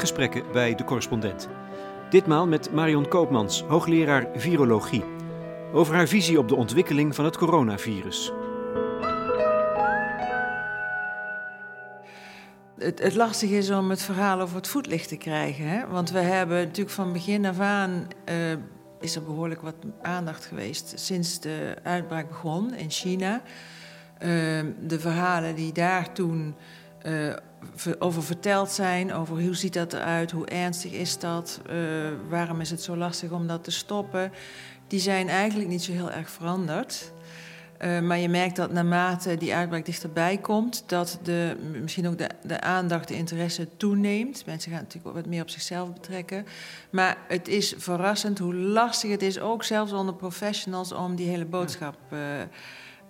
gesprekken bij de correspondent. Ditmaal met Marion Koopmans, hoogleraar virologie, over haar visie op de ontwikkeling van het coronavirus. Het, het is om het verhaal over het voetlicht te krijgen. Hè? Want we hebben natuurlijk van begin af aan. Uh, is er behoorlijk wat aandacht geweest sinds de uitbraak begon in China. Uh, de verhalen die daar toen uh, over verteld zijn, over hoe ziet dat eruit, hoe ernstig is dat, uh, waarom is het zo lastig om dat te stoppen, die zijn eigenlijk niet zo heel erg veranderd. Uh, maar je merkt dat naarmate die uitbraak dichterbij komt, dat de, misschien ook de, de aandacht, de interesse toeneemt. Mensen gaan natuurlijk wat meer op zichzelf betrekken. Maar het is verrassend hoe lastig het is, ook zelfs onder professionals, om die hele boodschap uh,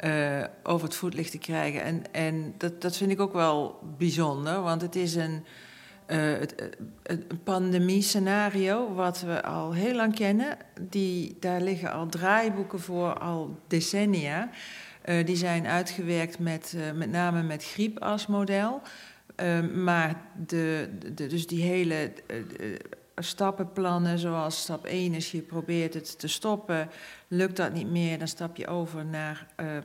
uh, over het voetlicht te krijgen. En, en dat, dat vind ik ook wel bijzonder, want het is een, uh, het, een pandemie-scenario wat we al heel lang kennen. Die, daar liggen al draaiboeken voor, al decennia. Die zijn uitgewerkt met, met name met griep als model. maar de, de, dus die hele stappenplannen, zoals stap 1 is, je probeert het te stoppen. Lukt dat niet meer, dan stap je over naar uh,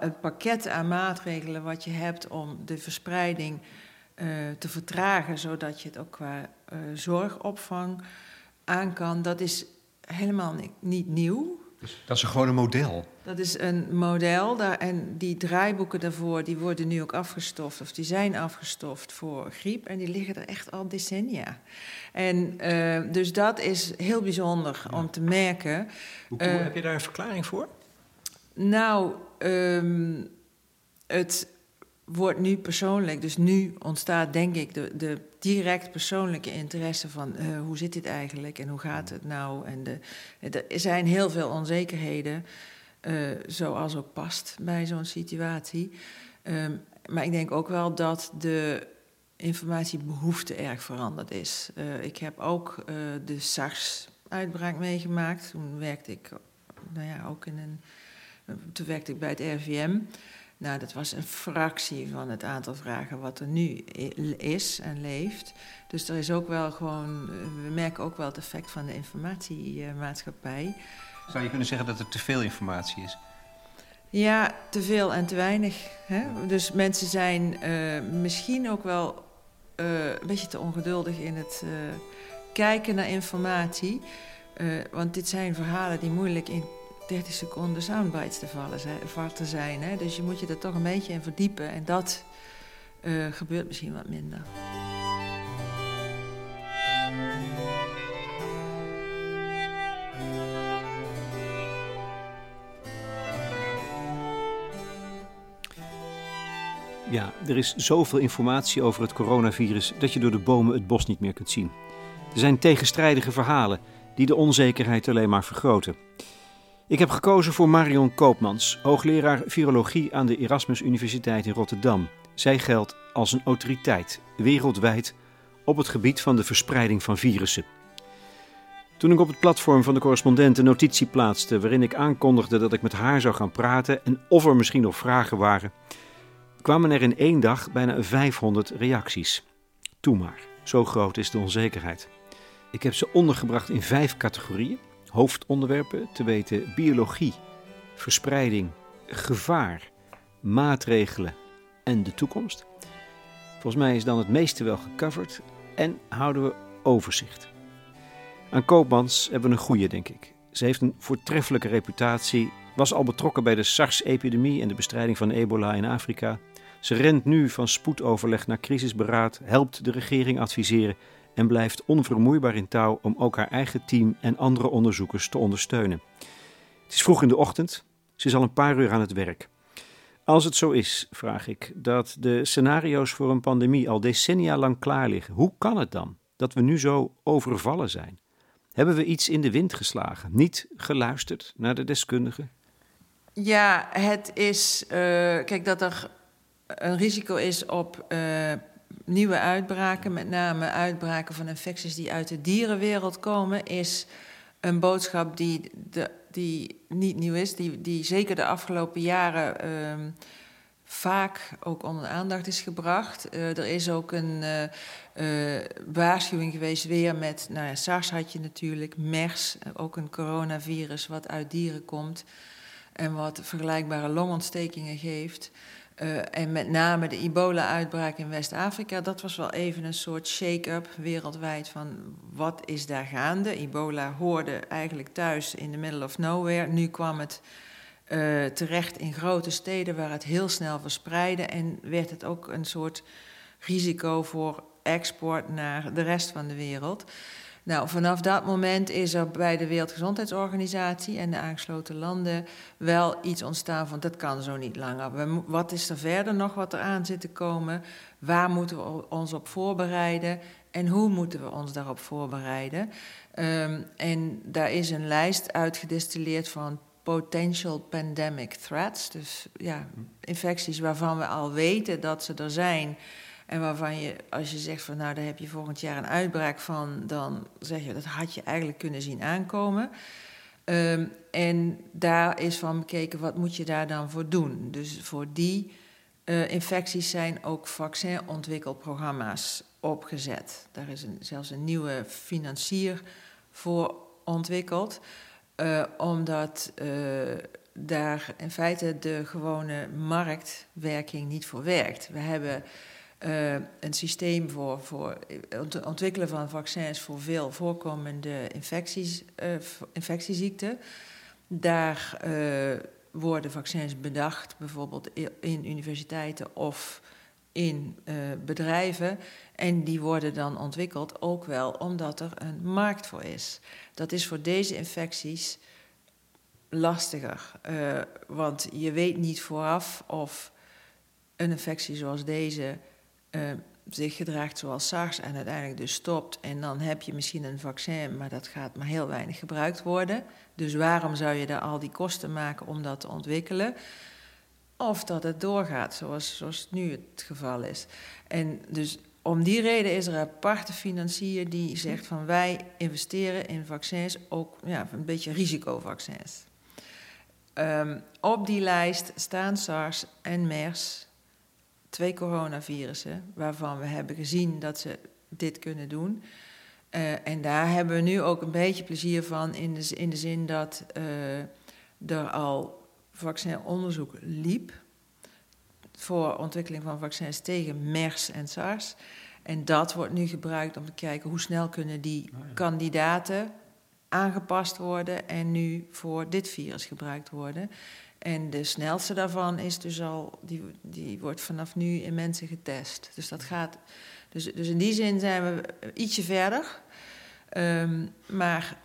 het pakket aan maatregelen wat je hebt om de verspreiding uh, te vertragen, zodat je het ook qua uh, zorgopvang aan kan. Dat is helemaal niet nieuw. Dus dat is gewoon een model? Dat is een model daar, en die draaiboeken daarvoor die worden nu ook afgestoft, of die zijn afgestoft voor griep en die liggen er echt al decennia. En uh, dus dat is heel bijzonder ja. om te merken. Hoe, uh, heb je daar een verklaring voor? Nou, um, het wordt nu persoonlijk, dus nu ontstaat denk ik de, de direct persoonlijke interesse van uh, hoe zit dit eigenlijk en hoe gaat het nou? En de, er zijn heel veel onzekerheden, uh, zoals ook past bij zo'n situatie. Um, maar ik denk ook wel dat de informatiebehoefte erg veranderd is. Uh, ik heb ook de SARS-uitbraak meegemaakt. Toen werkte ik, nou ja, ook in een. Toen werkte ik bij het RVM. Nou, dat was een fractie van het aantal vragen wat er nu is en leeft. Dus er is ook wel gewoon. We merken ook wel het effect van de informatiemaatschappij. Zou je kunnen zeggen dat er te veel informatie is? Ja, te veel en te weinig. Hè? Dus mensen zijn uh, misschien ook wel uh, een beetje te ongeduldig in het uh, kijken naar informatie. Want dit zijn verhalen die moeilijk in 30 seconden soundbites te vallen zijn, vatten zijn. Hè? Dus je moet je er toch een beetje in verdiepen. En dat gebeurt misschien wat minder. Ja, er is zoveel informatie over het coronavirus dat je door de bomen het bos niet meer kunt zien. Er zijn tegenstrijdige verhalen die de onzekerheid alleen maar vergroten. Ik heb gekozen voor Marion Koopmans, hoogleraar virologie aan de Erasmus Universiteit in Rotterdam. Zij geldt als een autoriteit wereldwijd op het gebied van de verspreiding van virussen. Toen ik op het platform van de correspondent een notitie plaatste waarin ik aankondigde dat ik met haar zou gaan praten en of er misschien nog vragen waren, kwamen er in één dag bijna 500 reacties. Toe maar, zo groot is de onzekerheid. Ik heb ze ondergebracht in vijf categorieën. Hoofdonderwerpen, te weten biologie, verspreiding, gevaar, maatregelen en de toekomst. Volgens mij is dan het meeste wel gecoverd en houden we overzicht. Aan Koopmans hebben we een goede, denk ik. Ze heeft een voortreffelijke reputatie, was al betrokken bij de SARS-epidemie en de bestrijding van ebola in Afrika. Ze rent nu van spoedoverleg naar crisisberaad, helpt de regering adviseren en blijft onvermoeibaar in touw om ook haar eigen team en andere onderzoekers te ondersteunen. Het is vroeg in de ochtend, ze is al een paar uur aan het werk. Als het zo is, vraag ik, dat de scenario's voor een pandemie al decennia lang klaar liggen, hoe kan het dan dat we nu zo overvallen zijn? Hebben we iets in de wind geslagen, niet geluisterd naar de deskundigen? Ja, het is. Uh, kijk, dat er een risico is op uh, nieuwe uitbraken, met name uitbraken van infecties die uit de dierenwereld komen, is een boodschap die, de, die niet nieuw is, die, die zeker de afgelopen jaren uh, vaak ook onder aandacht is gebracht. er is ook een waarschuwing geweest weer met, nou ja, SARS had je natuurlijk, MERS, ook een coronavirus wat uit dieren komt en wat vergelijkbare longontstekingen geeft. Uh, en met name de ebola-uitbraak in West-Afrika, dat was wel even een soort shake-up wereldwijd van wat is daar gaande. Ebola hoorde eigenlijk thuis in the middle of nowhere. Nu kwam het uh, terecht in grote steden waar het heel snel verspreidde en werd het ook een soort risico voor export naar de rest van de wereld. Nou, vanaf dat moment is er bij de Wereldgezondheidsorganisatie en de aangesloten landen wel iets ontstaan van dat kan zo niet langer. wat is er verder nog wat er aan zit te komen? Waar moeten we ons op voorbereiden? En hoe moeten we ons daarop voorbereiden? Um, en daar is een lijst uitgedistilleerd van potential pandemic threats. Dus ja, infecties waarvan we al weten dat ze er zijn en waarvan je, als je zegt van nou, daar heb je volgend jaar een uitbraak van, dan zeg je dat had je eigenlijk kunnen zien aankomen. Um, en daar is van bekeken, wat moet je daar dan voor doen? Dus voor die uh, infecties zijn ook vaccinontwikkelprogramma's opgezet. Daar is een, zelfs een nieuwe financier voor ontwikkeld, uh, omdat uh, daar in feite de gewone marktwerking niet voor werkt. We hebben uh, een systeem voor, voor het ontwikkelen van vaccins voor veel voorkomende infecties, uh, infectieziekten. Daar uh, worden vaccins bedacht, bijvoorbeeld in universiteiten of in bedrijven. En die worden dan ontwikkeld ook wel omdat er een markt voor is. Dat is voor deze infecties lastiger, want je weet niet vooraf of een infectie zoals deze uh, zich gedraagt zoals SARS en uiteindelijk dus stopt. En dan heb je misschien een vaccin, maar dat gaat maar heel weinig gebruikt worden. Dus waarom zou je daar al die kosten maken om dat te ontwikkelen? Of dat het doorgaat, zoals, zoals nu het geval is. En dus om die reden is er een aparte financier die zegt van wij investeren in vaccins, ook ja, een beetje risicovaccins. Um, op die lijst staan SARS en MERS twee coronavirussen, waarvan we hebben gezien dat ze dit kunnen doen. Uh, en daar hebben we nu ook een beetje plezier van, in de, in de zin dat uh, er al vaccinonderzoek liep voor ontwikkeling van vaccins tegen MERS en SARS. En dat wordt nu gebruikt om te kijken hoe snel kunnen die oh ja. kandidaten aangepast worden en nu voor dit virus gebruikt worden. En de snelste daarvan is dus al, die, die wordt vanaf nu in mensen getest. Dus dat gaat. Dus, dus in die zin zijn we ietsje verder. Um, maar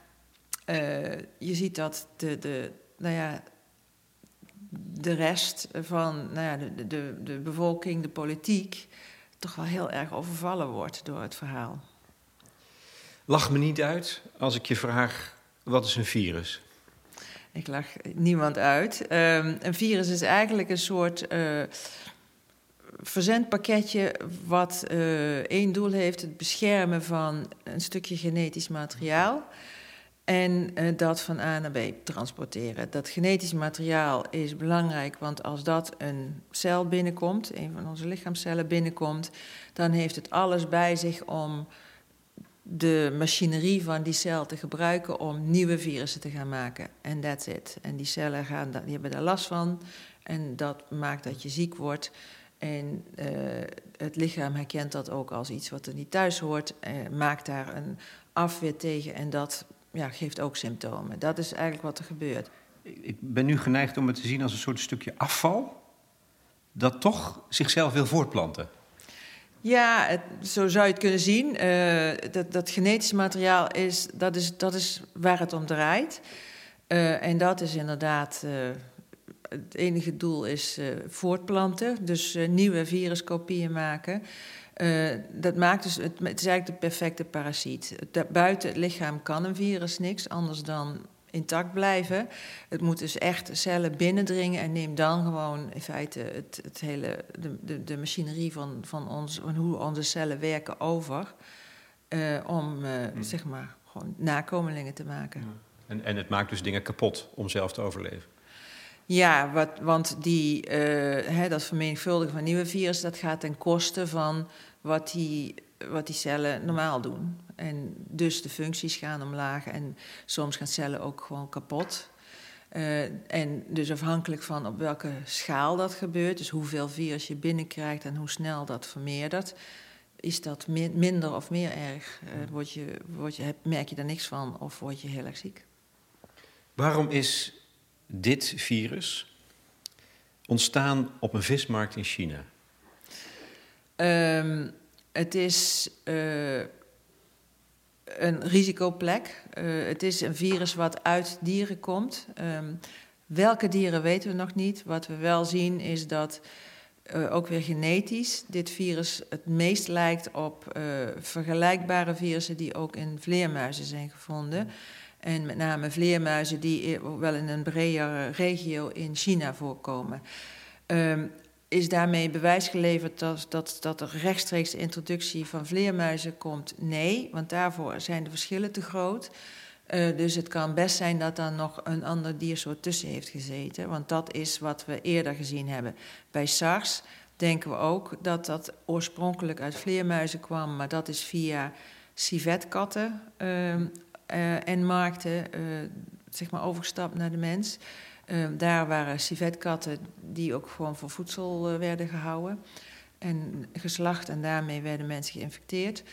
uh, je ziet dat de, de, nou ja, de rest van nou ja, de, de, de bevolking, de politiek, toch wel heel erg overvallen wordt door het verhaal. Lach me niet uit als ik je vraag: wat is een virus? Ik lach niemand uit. Um, een virus is eigenlijk een soort uh, verzendpakketje wat uh, één doel heeft: het beschermen van een stukje genetisch materiaal. En uh, dat van A naar B transporteren. Dat genetisch materiaal is belangrijk, want als dat een cel binnenkomt, een van onze lichaamcellen binnenkomt, dan heeft het alles bij zich om de machinerie van die cel te gebruiken om nieuwe virussen te gaan maken. En that's it. En die cellen gaan, die hebben daar last van. En dat maakt dat je ziek wordt. En uh, het lichaam herkent dat ook als iets wat er niet thuis hoort. Uh, maakt daar een afweer tegen. En dat ja, geeft ook symptomen. Dat is eigenlijk wat er gebeurt. Ik ben nu geneigd om het te zien als een soort stukje afval. dat toch zichzelf wil voortplanten. Ja, zo zou je het kunnen zien. Uh, dat, dat genetisch materiaal is dat, is, dat is waar het om draait. Uh, en dat is inderdaad. Uh, het enige doel is voortplanten, dus nieuwe viruskopieën maken. dat maakt dus, het, het, is eigenlijk de perfecte parasiet. buiten het lichaam kan een virus niks anders dan intact blijven. Het moet dus echt cellen binnendringen en neemt dan gewoon in feite het, het hele, de, de, de machinerie van, van, ons, van hoe onze cellen werken over. Uh, om uh, zeg maar gewoon nakomelingen te maken. En, en het maakt dus dingen kapot om zelf te overleven. Ja, wat, want die, uh, hè, dat vermenigvuldigen van nieuwe virus, dat gaat ten koste van wat die, wat die cellen normaal doen. En dus de functies gaan omlaag en soms gaan cellen ook gewoon kapot. Uh, en dus afhankelijk van op welke schaal dat gebeurt, dus hoeveel virus je binnenkrijgt en hoe snel dat vermeerdert, is dat minder of meer erg. Uh, word je, word je, merk je daar niks van of word je heel erg ziek. Waarom is dit virus ontstaan op een vismarkt in China? Um, het is uh, een risicoplek. Uh, het is een virus wat uit dieren komt. Um, welke dieren weten we nog niet. Wat we wel zien is dat uh, ook weer genetisch dit virus het meest lijkt op vergelijkbare virussen die ook in vleermuizen zijn gevonden. En met name vleermuizen die wel in een bredere regio in China voorkomen. Um, is daarmee bewijs geleverd dat, dat, dat er rechtstreeks introductie van vleermuizen komt? Nee, want daarvoor zijn de verschillen te groot. Uh, dus het kan best zijn dat daar nog een ander diersoort tussen heeft gezeten. Want dat is wat we eerder gezien hebben. Bij SARS denken we ook dat dat oorspronkelijk uit vleermuizen kwam, maar dat is via civetkatten uh, uh, en markten zeg maar overgestapt naar de mens. Uh, daar waren civetkatten die ook gewoon voor voedsel uh, werden gehouden en geslacht en daarmee werden mensen geïnfecteerd.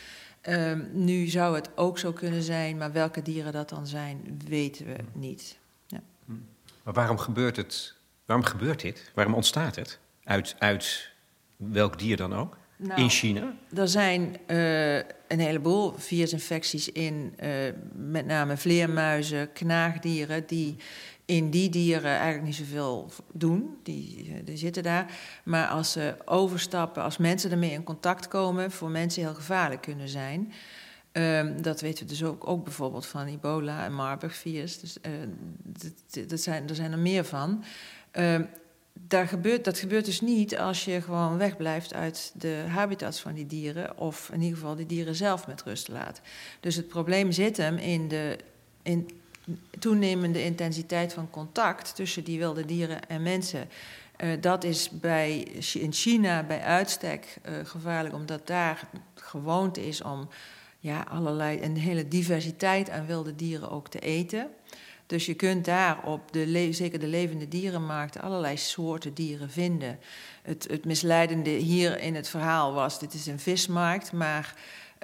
Uh, nu zou het ook zo kunnen zijn, maar welke dieren dat dan zijn, weten we niet. Ja. Maar waarom gebeurt het? Waarom gebeurt dit? Waarom ontstaat het? Uit, uit welk dier dan ook? Nou, in China? Er zijn uh, een heleboel virusinfecties in, uh, met name vleermuizen, knaagdieren, die in die dieren eigenlijk niet zoveel doen. Die, eh, die zitten daar. Maar als ze overstappen, als mensen ermee in contact komen, voor mensen heel gevaarlijk kunnen zijn. Um, dat weten we dus ook, ook bijvoorbeeld van ebola en Marburg-virus. Dus, uh, dat, zijn, er zijn er meer van. Um, daar gebeurt, dat gebeurt dus niet als je gewoon wegblijft uit de habitats van die dieren. Of in ieder geval die dieren zelf met rust laat. Dus het probleem zit hem in de in toenemende intensiteit van contact tussen die wilde dieren en mensen. Uh, dat is bij, in China bij uitstek uh, gevaarlijk, omdat daar gewoonte is om ja, allerlei, een hele diversiteit aan wilde dieren ook te eten. Dus je kunt daar op de, zeker de levende dierenmarkt allerlei soorten dieren vinden. Het, het misleidende hier in het verhaal was, dit is een vismarkt, maar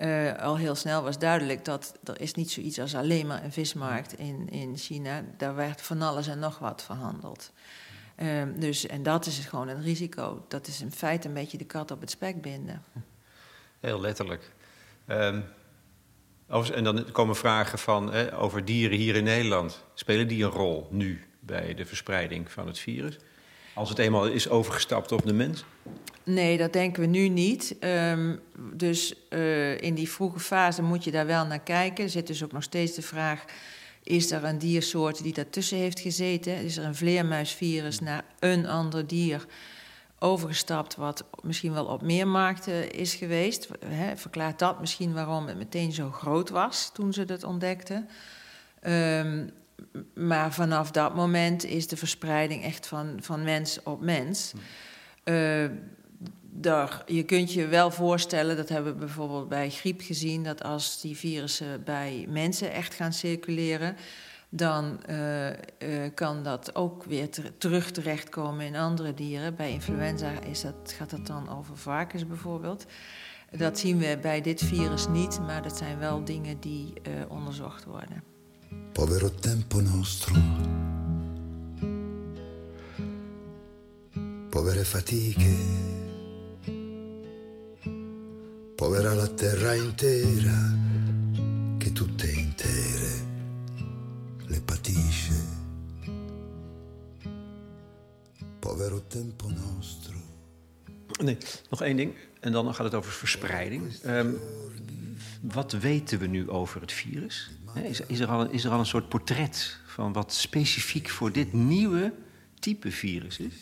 uh, al heel snel was duidelijk dat er is niet zoiets als alleen maar een vismarkt in, in China. Daar werd van alles en nog wat verhandeld. Um, dus, en dat is gewoon een risico. Dat is in feite een beetje de kat op het spek binden. Heel letterlijk. Um, en dan komen vragen van, over dieren hier in Nederland. Spelen die een rol nu bij de verspreiding van het virus? Als het eenmaal is overgestapt op de mens? Nee, dat denken we nu niet. Um, dus uh, in die vroege fase moet je daar wel naar kijken. Er zit dus ook nog steeds de vraag: is er een diersoort die daartussen heeft gezeten? Is er een vleermuisvirus naar een ander dier overgestapt, wat misschien wel op meer markten is geweest? He, verklaart dat misschien waarom het meteen zo groot was toen ze dat ontdekten? Um, maar vanaf dat moment is de verspreiding echt van, van mens op mens. Uh, daar, je kunt je wel voorstellen, dat hebben we bijvoorbeeld bij griep gezien, dat als die virussen bij mensen echt gaan circuleren, dan uh, uh, kan dat ook weer ter terug terechtkomen in andere dieren. Bij influenza is dat, gaat dat dan over varkens bijvoorbeeld. Dat zien we bij dit virus niet, maar dat zijn wel dingen die onderzocht worden. Povero tempo nostro. Povere fatiche povera la terra intera che tutte intere le patisce. Povero tempo nostro. Nee, nog één ding. En dan gaat het over verspreiding. Um, wat weten we nu over het virus? Is, is, er al, is er al een soort portret van wat specifiek voor dit nieuwe type virus is?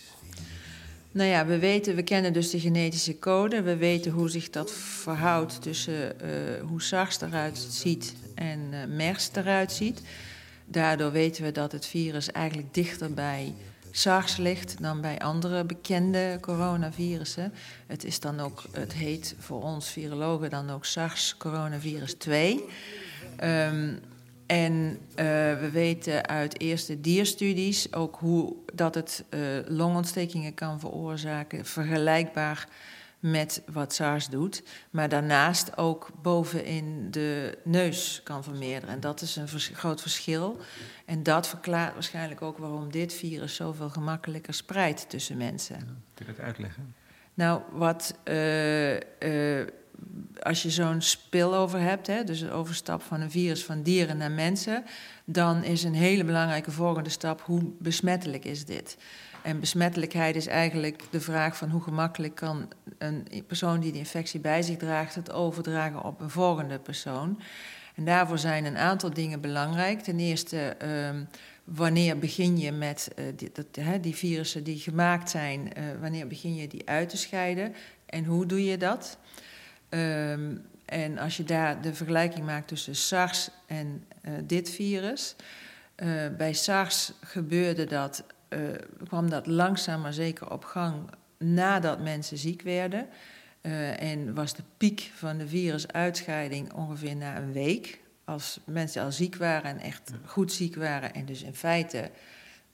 Nou ja, we weten, we kennen dus de genetische code. We weten hoe zich dat verhoudt tussen uh, hoe SARS eruit ziet en uh, MERS eruit ziet. Daardoor weten we dat het virus eigenlijk dichter bij SARS ligt dan bij andere bekende coronavirussen. Het, is dan ook, het heet voor ons virologen dan ook SARS-coronavirus 2. Um, en uh, we weten uit eerste dierstudies ook hoe dat het uh, longontstekingen kan veroorzaken, vergelijkbaar met wat SARS doet, maar daarnaast ook bovenin de neus kan vermeerderen. En dat is een vers groot verschil. En dat verklaart waarschijnlijk ook waarom dit virus zoveel gemakkelijker spreidt tussen mensen. Kun je dat uitleggen? Nou, wat. Uh, als je zo'n spillover hebt, hè, dus een overstap van een virus van dieren naar mensen, dan is een hele belangrijke volgende stap hoe besmettelijk is dit. En besmettelijkheid is eigenlijk de vraag van hoe gemakkelijk kan een persoon die de infectie bij zich draagt het overdragen op een volgende persoon. En daarvoor zijn een aantal dingen belangrijk. Ten eerste, um, wanneer begin je met uh, die, die, virussen die gemaakt zijn, uh, wanneer begin je die uit te scheiden en hoe doe je dat? Um, en als je daar de vergelijking maakt tussen SARS en uh, dit virus. Uh, bij SARS gebeurde dat, uh, kwam dat langzaam maar zeker op gang nadat mensen ziek werden. en was de piek van de virusuitscheiding ongeveer na een week. Als mensen al ziek waren en echt goed ziek waren en dus in feite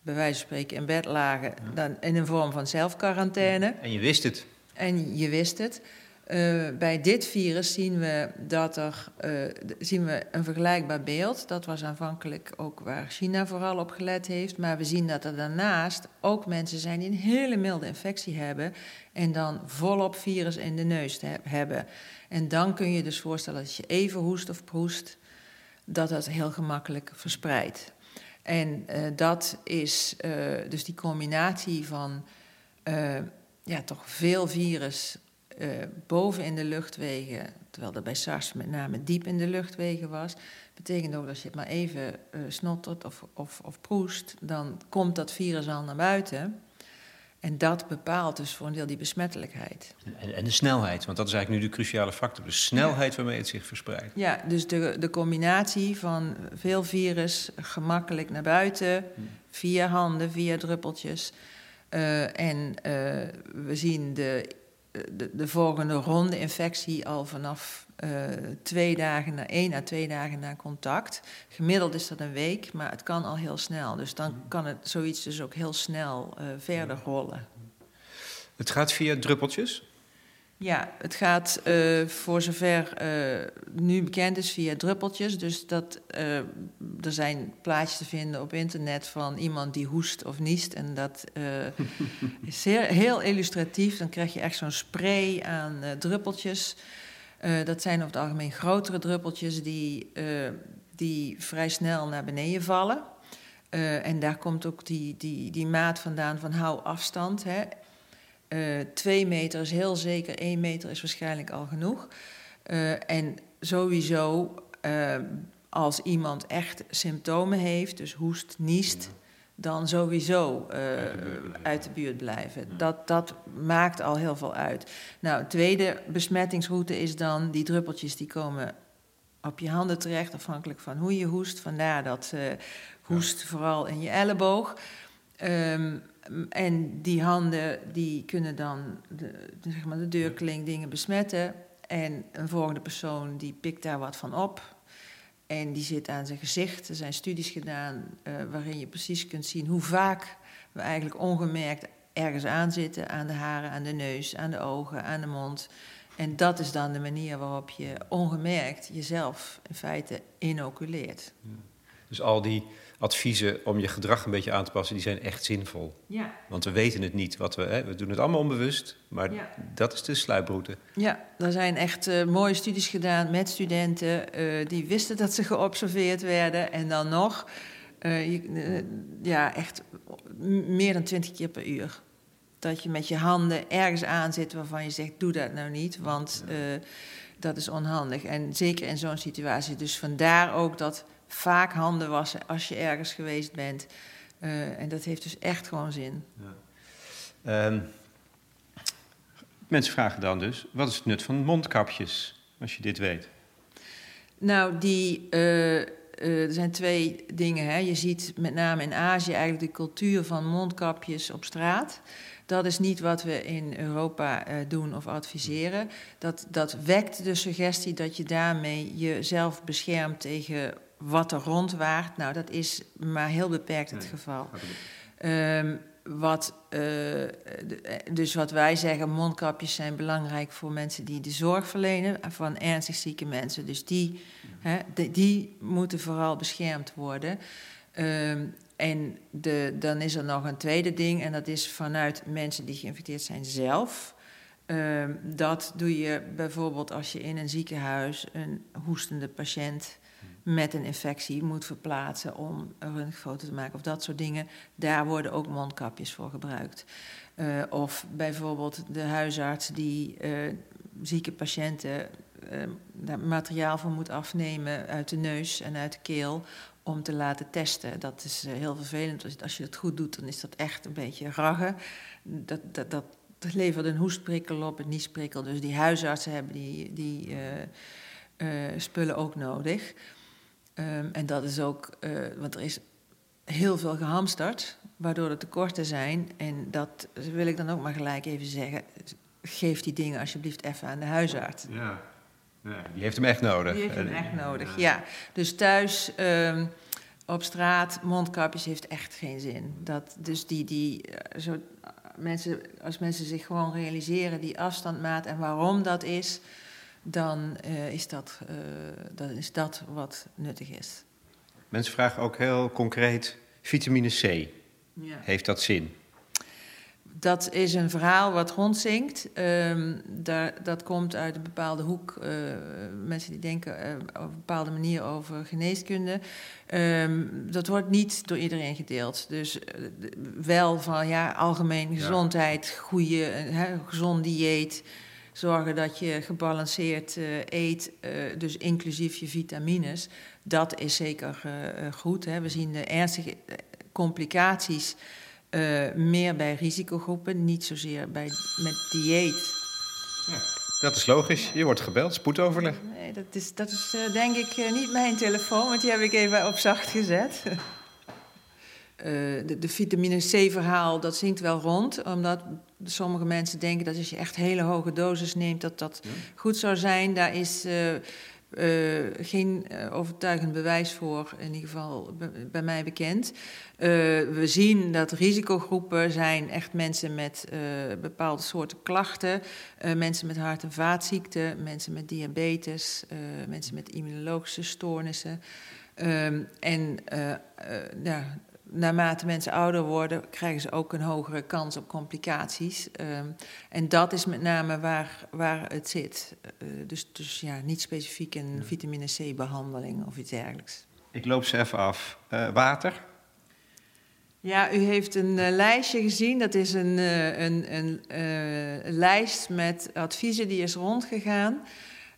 bij wijze van spreken in bed lagen, dan in een vorm van zelfquarantaine. En je wist het. En je wist het. Uh, bij dit virus zien we, dat er, uh, zien we een vergelijkbaar beeld. Dat was aanvankelijk ook waar China vooral op gelet heeft. Maar we zien dat er daarnaast ook mensen zijn die een hele milde infectie hebben. En dan volop virus in de neus hebben. En dan kun je dus voorstellen dat je even hoest of proest, dat dat heel gemakkelijk verspreidt. En uh, dat is dus die combinatie van ja, toch veel virus uh, boven in de luchtwegen, terwijl dat bij SARS met name diep in de luchtwegen was, betekent ook dat als je het maar even uh, snottert of, of, of proest, dan komt dat virus al naar buiten. En dat bepaalt dus voor een deel die besmettelijkheid. En, en de snelheid, want dat is eigenlijk nu de cruciale factor. De snelheid waarmee het zich verspreidt. Ja, dus de, de combinatie van veel virus gemakkelijk naar buiten, via handen, via druppeltjes. Uh, en uh, we zien de de, de, volgende ronde infectie al vanaf uh, twee dagen na één à twee dagen na contact. Gemiddeld is dat een week, maar het kan al heel snel. Dus dan mm-hmm. kan het zoiets dus ook heel snel uh, verder rollen. Het gaat via druppeltjes? Ja, het gaat uh, voor zover uh, nu bekend is via druppeltjes. Dus dat, uh, er zijn plaatjes te vinden op internet van iemand die hoest of niest. En dat is heel, heel, illustratief. Dan krijg je echt zo'n spray aan druppeltjes. dat zijn over het algemeen grotere druppeltjes die, die vrij snel naar beneden vallen. en daar komt ook die, die, die maat vandaan van hou afstand. Hè. Uh, twee meter is heel zeker, één meter is waarschijnlijk al genoeg. Uh, en sowieso, uh, als iemand echt symptomen heeft, dus hoest, niest, dan sowieso uit de, uit, de buurt blijven. Dat, dat maakt al heel veel uit. Nou, tweede besmettingsroute is dan die druppeltjes die komen op je handen terecht, afhankelijk van hoe je hoest. Vandaar dat hoest vooral in je elleboog. Um, en die handen die kunnen dan de, zeg maar de deurkling dingen besmetten. En een volgende persoon die pikt daar wat van op. En die zit aan zijn gezicht. Er zijn studies gedaan uh, waarin je precies kunt zien hoe vaak we eigenlijk ongemerkt ergens aan zitten. Aan de haren, aan de neus, aan de ogen, aan de mond. En dat is dan de manier waarop je ongemerkt jezelf in feite inoculeert. Dus al die adviezen om je gedrag een beetje aan te passen, die zijn echt zinvol. Ja. Want we weten het niet. Wat we, hè, we doen het allemaal onbewust, maar ja. dat is de sluiproute. Ja, er zijn echt uh, mooie studies gedaan met studenten uh, die wisten dat ze geobserveerd werden. En dan nog, uh, je, ja, echt meer dan twintig keer per uur. Dat je met je handen ergens aan zit waarvan je zegt, doe dat nou niet, want dat is onhandig. En zeker in zo'n situatie. Dus vandaar ook dat vaak handen wassen als je ergens geweest bent. Uh, en dat heeft dus echt gewoon zin. Ja. Um, mensen vragen dan dus: wat is het nut van mondkapjes als je dit weet? Nou, die, uh, eh, er zijn twee dingen. Hè. Je ziet met name in Azië eigenlijk de cultuur van mondkapjes op straat. Dat is niet wat we in Europa uh, doen of adviseren. Dat, dat wekt de suggestie dat je daarmee jezelf beschermt tegen wat er rondwaart. Nou, dat is maar heel beperkt het geval. Um, wat, uh, dus wat wij zeggen, mondkapjes zijn belangrijk voor mensen die de zorg verlenen, van ernstig zieke mensen. Dus die, hè, die, die, moeten vooral beschermd worden. Um, en de, dan is er nog een tweede ding, en dat is vanuit mensen die geïnfecteerd zijn zelf. Um, dat doe je bijvoorbeeld als je in een ziekenhuis een hoestende patiënt met een infectie moet verplaatsen om een foto te maken of dat soort dingen. Daar worden ook mondkapjes voor gebruikt. Uh, of bijvoorbeeld de huisarts die uh, zieke patiënten uh, daar materiaal voor moet afnemen uit de neus en uit de keel om te laten testen. Dat is heel vervelend. Als je dat goed doet, dan is dat echt een beetje raggen. Dat, dat, dat, dat levert een hoestprikkel op, een niesprikkel. Dus die huisartsen hebben die, die spullen ook nodig. Um, en dat is ook, uh, want er is heel veel gehamsterd, waardoor er tekorten zijn. En dat wil ik dan ook maar gelijk even zeggen. Geef die dingen alsjeblieft even aan de huisarts. Ja, ja die heeft hem echt nodig. Die heeft hem echt nodig, ja. Dus thuis, um, op straat, mondkapjes heeft echt geen zin. Dat, dus die, die, uh, zo, mensen, als mensen zich gewoon realiseren die afstandmaat en waarom dat is dan, uh, is dat, uh, dan is dat wat nuttig is. Mensen vragen ook heel concreet: vitamine C. Ja. Heeft dat zin? Dat is een verhaal wat rondzinkt. Um, daar, dat komt uit een bepaalde hoek. Uh, mensen die denken uh, op een bepaalde manier over geneeskunde. Um, dat wordt niet door iedereen gedeeld. Dus uh, wel van ja, algemeen gezondheid, ja. goede, gezond dieet zorgen dat je gebalanceerd uh, eet, uh, dus inclusief je vitamines. Dat is zeker uh, goed. Hè. We zien de ernstige complicaties meer bij risicogroepen, niet zozeer bij, met dieet. Ja, dat is logisch. Je wordt gebeld, spoedoverleg. Nee, dat is, dat is denk ik niet mijn telefoon, want die heb ik even op zacht gezet. De, de, vitamine C-verhaal, dat zingt wel rond. Omdat sommige mensen denken dat als je echt hele hoge doses neemt, dat dat ja. goed zou zijn. Daar is uh, uh, geen overtuigend bewijs voor, in ieder geval bij mij bekend. we zien dat risicogroepen zijn echt mensen met bepaalde soorten klachten. mensen met hart- en vaatziekten, mensen met diabetes, mensen met immunologische stoornissen. Um, en ja, naarmate mensen ouder worden, krijgen ze ook een hogere kans op complicaties. Um, en dat is met name waar, waar het zit. Uh, dus, dus ja, niet specifiek een ja. vitamine C-behandeling of iets dergelijks. Ik loop ze even af. Uh, water? Ja, u heeft een uh, lijstje gezien. Dat is een, een, een lijst met adviezen die is rondgegaan.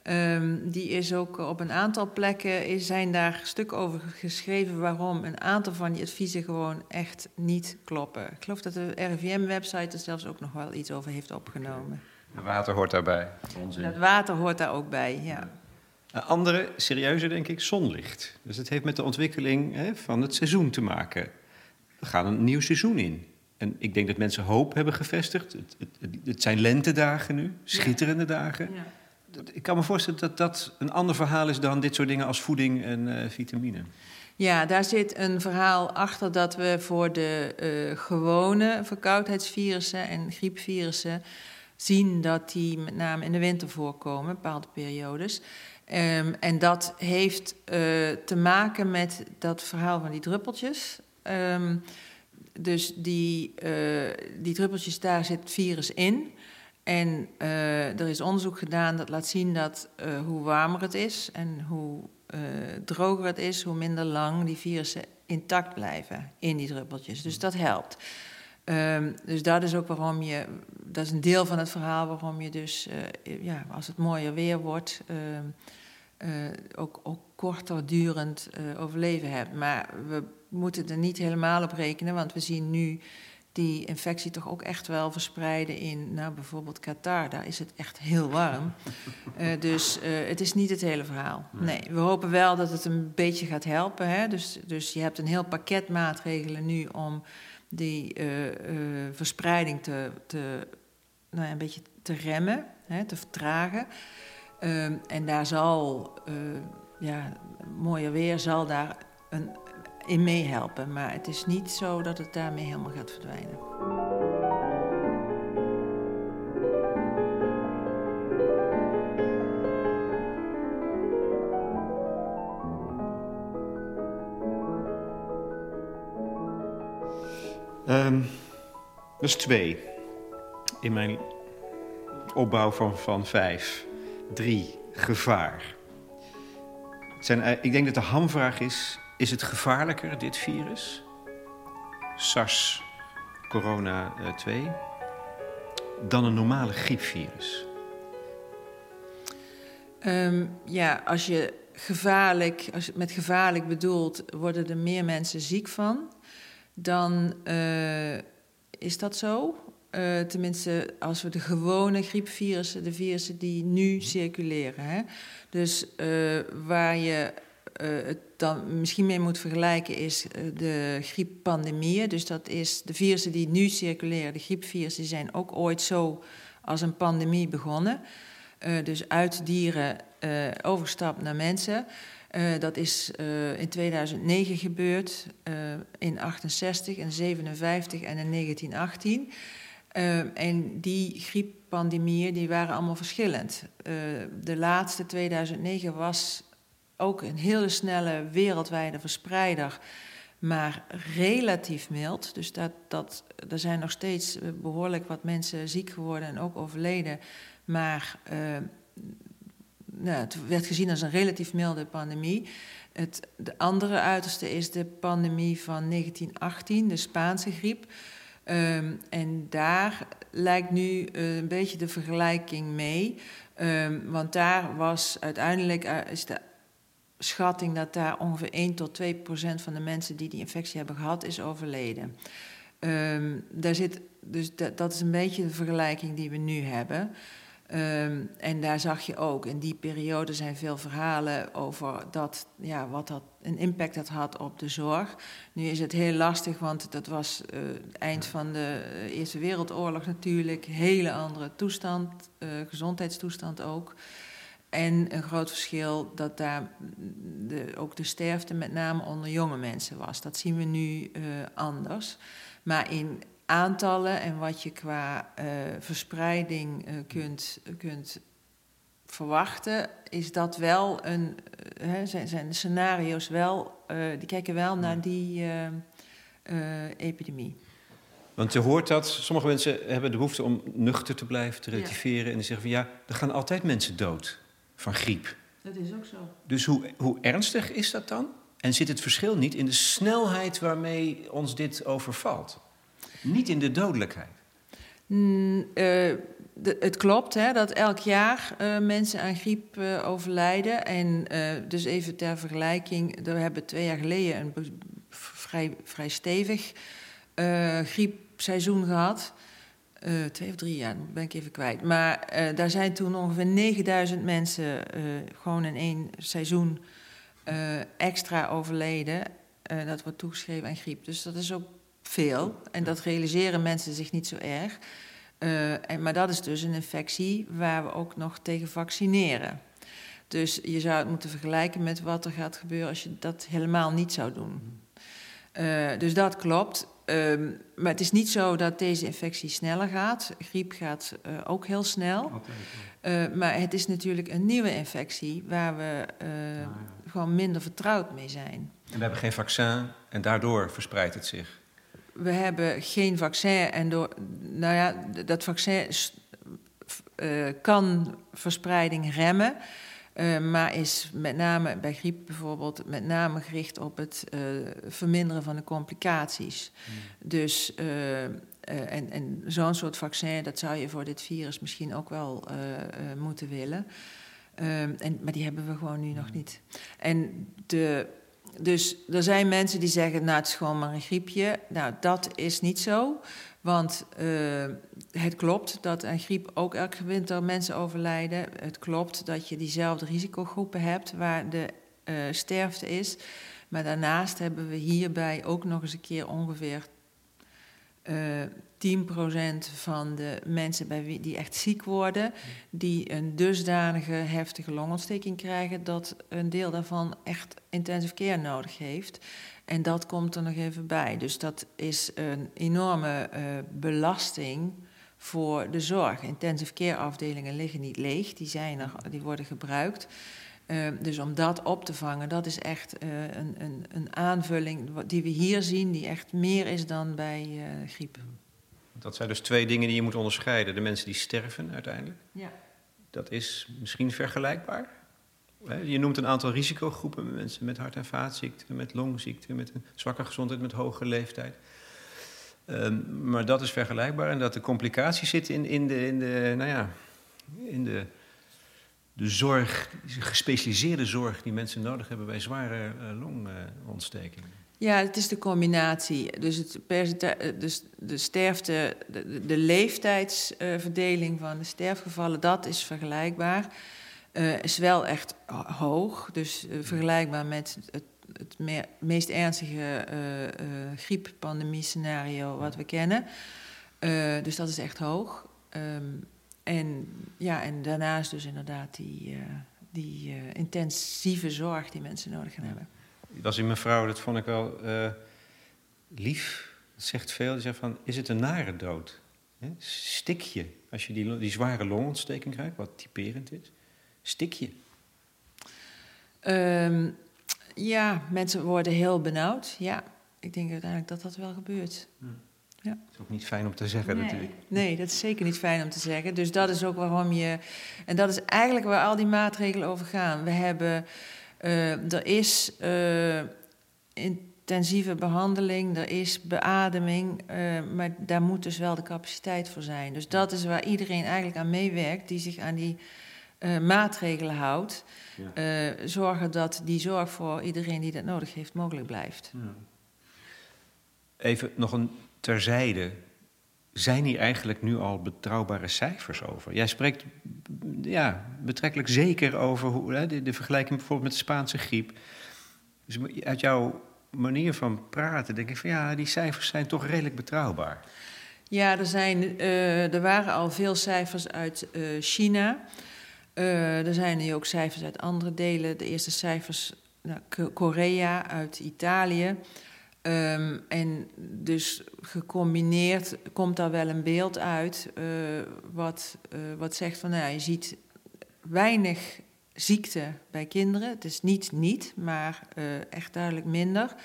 Um, die is ook op een aantal plekken, is, zijn daar stukken over geschreven waarom een aantal van die adviezen gewoon echt niet kloppen. Ik geloof dat de RIVM-website er zelfs ook nog wel iets over heeft opgenomen. Het water hoort daarbij. Onzin. Het water hoort daar ook bij, ja. Een andere, serieuze denk ik, zonlicht. Dus het heeft met de ontwikkeling hè, van het seizoen te maken. We gaan een nieuw seizoen in. En ik denk dat mensen hoop hebben gevestigd. Het, het, het zijn lentedagen nu, schitterende ja. dagen. Ja ik kan me voorstellen dat dat een ander verhaal is dan dit soort dingen als voeding en uh, vitamine. Ja, daar zit een verhaal achter dat we voor de uh, gewone verkoudheidsvirussen en griepvirussen zien dat die met name in de winter voorkomen, bepaalde periodes. Um, en dat heeft uh, te maken met dat verhaal van die druppeltjes. Um, dus die, die druppeltjes, daar zit virus in. En uh, er is onderzoek gedaan dat laat zien dat uh, hoe warmer het is en hoe uh, droger het is, hoe minder lang die virussen intact blijven in die druppeltjes. Dus dat helpt. Um, dus dat is ook waarom je, dat is een deel van het verhaal waarom je dus, ja, als het mooier weer wordt, ook, ook korter durend overleven hebt. Maar we moeten er niet helemaal op rekenen, want we zien nu die infectie toch ook echt wel verspreiden in, nou bijvoorbeeld Qatar. Daar is het echt heel warm. Uh, dus uh, het is niet het hele verhaal. Nee, we hopen wel dat het een beetje gaat helpen. Hè? Dus, dus je hebt een heel pakket maatregelen nu om die uh, verspreiding te, te nou ja, een beetje te remmen, hè, te vertragen. Um, en daar zal, ja, mooier weer zal daar een in meehelpen. Maar het is niet zo dat het daarmee helemaal gaat verdwijnen. Um, is twee. In mijn opbouw van, van vijf. Drie, gevaar. Zijn, ik denk dat de hamvraag is: is het gevaarlijker, dit virus? SARS, corona 2, dan een normale griepvirus? Um, ja, als je gevaarlijk, als je met gevaarlijk bedoelt, worden er meer mensen ziek van. Dan uh, is dat zo. Uh, tenminste, als we de gewone griepvirussen, de virussen die nu circuleren. Hè? Dus waar je het dan misschien mee moet vergelijken is uh, de grieppandemieën. Dus dat is de virussen die nu circuleren, de griepvirussen, zijn ook ooit zo als een pandemie begonnen. Uh, dus uit dieren overgestapt naar mensen. dat is in 2009 gebeurd, in 68, in 57 en in 1918. en die grieppandemieën die waren allemaal verschillend. de laatste, 2009, was ook een hele snelle wereldwijde verspreider, maar relatief mild. Dus dat, dat, er zijn nog steeds behoorlijk wat mensen ziek geworden en ook overleden. Maar uh, nou, het werd gezien als een relatief milde pandemie. Het de andere uiterste is de pandemie van 1918, de Spaanse griep. Um, en daar lijkt nu uh, een beetje de vergelijking mee. Um, want daar was uiteindelijk is de schatting dat daar ongeveer 1 tot 2 procent van de mensen die die infectie hebben gehad, is overleden. Um, daar zit, dus dat, dat, is een beetje de vergelijking die we nu hebben. Um, en daar zag je ook, in die periode zijn veel verhalen over dat, ja, wat dat een impact dat had op de zorg. Nu is het heel lastig, want dat was uh, het eind van de Eerste Wereldoorlog natuurlijk. Hele andere toestand, uh, gezondheidstoestand ook. En een groot verschil dat daar de, ook de sterfte met name onder jonge mensen was. Dat zien we nu uh, anders. Maar in aantallen en wat je qua uh, verspreiding uh, kunt, kunt verwachten, is dat wel een. Hè, zijn, zijn de scenario's wel. die kijken wel naar die epidemie. Want je hoort dat sommige mensen hebben de behoefte om nuchter te blijven, te relativeren. Ja. En die zeggen van ja, er gaan altijd mensen dood van griep. Dat is ook zo. Dus hoe, hoe ernstig is dat dan? En zit het verschil niet in de snelheid waarmee ons dit overvalt? Niet in de dodelijkheid. Mm, uh, de, het klopt hè, dat elk jaar uh, mensen aan griep uh, overlijden. En dus even ter vergelijking, we hebben twee jaar geleden een vrij, vrij stevig griepseizoen gehad. Uh, twee of drie jaar, ben ik even kwijt. Maar uh, daar zijn toen ongeveer 9000 mensen uh, gewoon in één seizoen extra overleden. dat wordt toegeschreven aan griep. Dus dat is ook veel. En dat realiseren mensen zich niet zo erg. en, maar dat is dus een infectie waar we ook nog tegen vaccineren. Dus je zou het moeten vergelijken met wat er gaat gebeuren als je dat helemaal niet zou doen. dus dat klopt. Um, maar het is niet zo dat deze infectie sneller gaat. Griep gaat uh, ook heel snel. Uh, maar het is natuurlijk een nieuwe infectie waar we uh, ah, ja. gewoon minder vertrouwd mee zijn. En we hebben geen vaccin en daardoor verspreidt het zich. We hebben geen vaccin en door, nou ja, dat vaccin kan verspreiding remmen. Uh, maar is met name bij griep bijvoorbeeld met name gericht op het uh, verminderen van de complicaties. Mm. Dus uh, en, en zo'n soort vaccin, dat zou je voor dit virus misschien ook wel moeten willen. en, maar die hebben we gewoon nu mm. nog niet. En de dus er zijn mensen die zeggen, nou het is gewoon maar een griepje. Nou, dat is niet zo. Want uh, het klopt dat aan griep ook elke winter mensen overlijden. Het klopt dat je diezelfde risicogroepen hebt waar de uh, sterfte is. Maar daarnaast hebben we hierbij ook nog eens een keer ongeveer uh, 10% van de mensen bij wie, die echt ziek worden, die een dusdanige heftige longontsteking krijgen dat een deel daarvan echt intensive care nodig heeft. En dat komt er nog even bij. Dus dat is een enorme uh, belasting voor de zorg. Intensive care afdelingen liggen niet leeg, die, zijn er, die worden gebruikt. Uh, dus om dat op te vangen, dat is echt uh, een, een, een, aanvulling die we hier zien, die echt meer is dan bij griep. Dat zijn dus twee dingen die je moet onderscheiden. De mensen die sterven uiteindelijk. Ja. Dat is misschien vergelijkbaar. Je noemt een aantal risicogroepen, mensen met hart- en vaatziekten, met longziekten, met een zwakke gezondheid, met hoge leeftijd. Um, maar dat is vergelijkbaar en dat de complicaties zitten in, in, de, in, de, nou ja, in de, de zorg, gespecialiseerde zorg die mensen nodig hebben bij zware uh, longontstekingen. Ja, het is de combinatie. Dus, het dus de sterfte, de leeftijdsverdeling van de sterfgevallen, dat is vergelijkbaar. Uh, is wel echt hoog. Dus uh, vergelijkbaar met het, het meer, meest ernstige uh, grieppandemie-scenario wat we kennen. dus dat is echt hoog. Um, en, ja, en daarnaast dus inderdaad die, die intensieve zorg die mensen nodig gaan hebben was in mijn vrouw, dat vond ik wel lief. Dat zegt veel. Die zegt van, is het een nare dood? He? Stik je als je die, die zware longontsteking krijgt, wat typerend is? Stik je? Um, ja, mensen worden heel benauwd. Ja, ik denk uiteindelijk dat dat wel gebeurt. Hm. Ja. Dat is ook niet fijn om te zeggen nee. natuurlijk. Nee, dat is zeker niet fijn om te zeggen. Dus dat is ook waarom je... En dat is eigenlijk waar al die maatregelen over gaan. We hebben... Uh, er is uh, intensieve behandeling, er is beademing, uh, maar daar moet dus wel de capaciteit voor zijn. Dus dat is waar iedereen eigenlijk aan meewerkt, die zich aan die maatregelen houdt. Ja. zorgen dat die zorg voor iedereen die dat nodig heeft mogelijk blijft. Ja. Even nog een terzijde. Zijn hier eigenlijk nu al betrouwbare cijfers over? Jij spreekt ja, betrekkelijk zeker over hoe, hè, de, de, vergelijking bijvoorbeeld met de Spaanse griep. Dus uit jouw manier van praten denk ik van ja, die cijfers zijn toch redelijk betrouwbaar. Ja, er, zijn, uh, er waren al veel cijfers uit China. Uh, er zijn nu ook cijfers uit andere delen. De eerste cijfers, nou, Korea, uit Italië. Um, en dus gecombineerd komt daar wel een beeld uit uh, wat, uh, wat zegt van, nou je ziet weinig ziekte bij kinderen. Het is niet niet, maar echt duidelijk minder.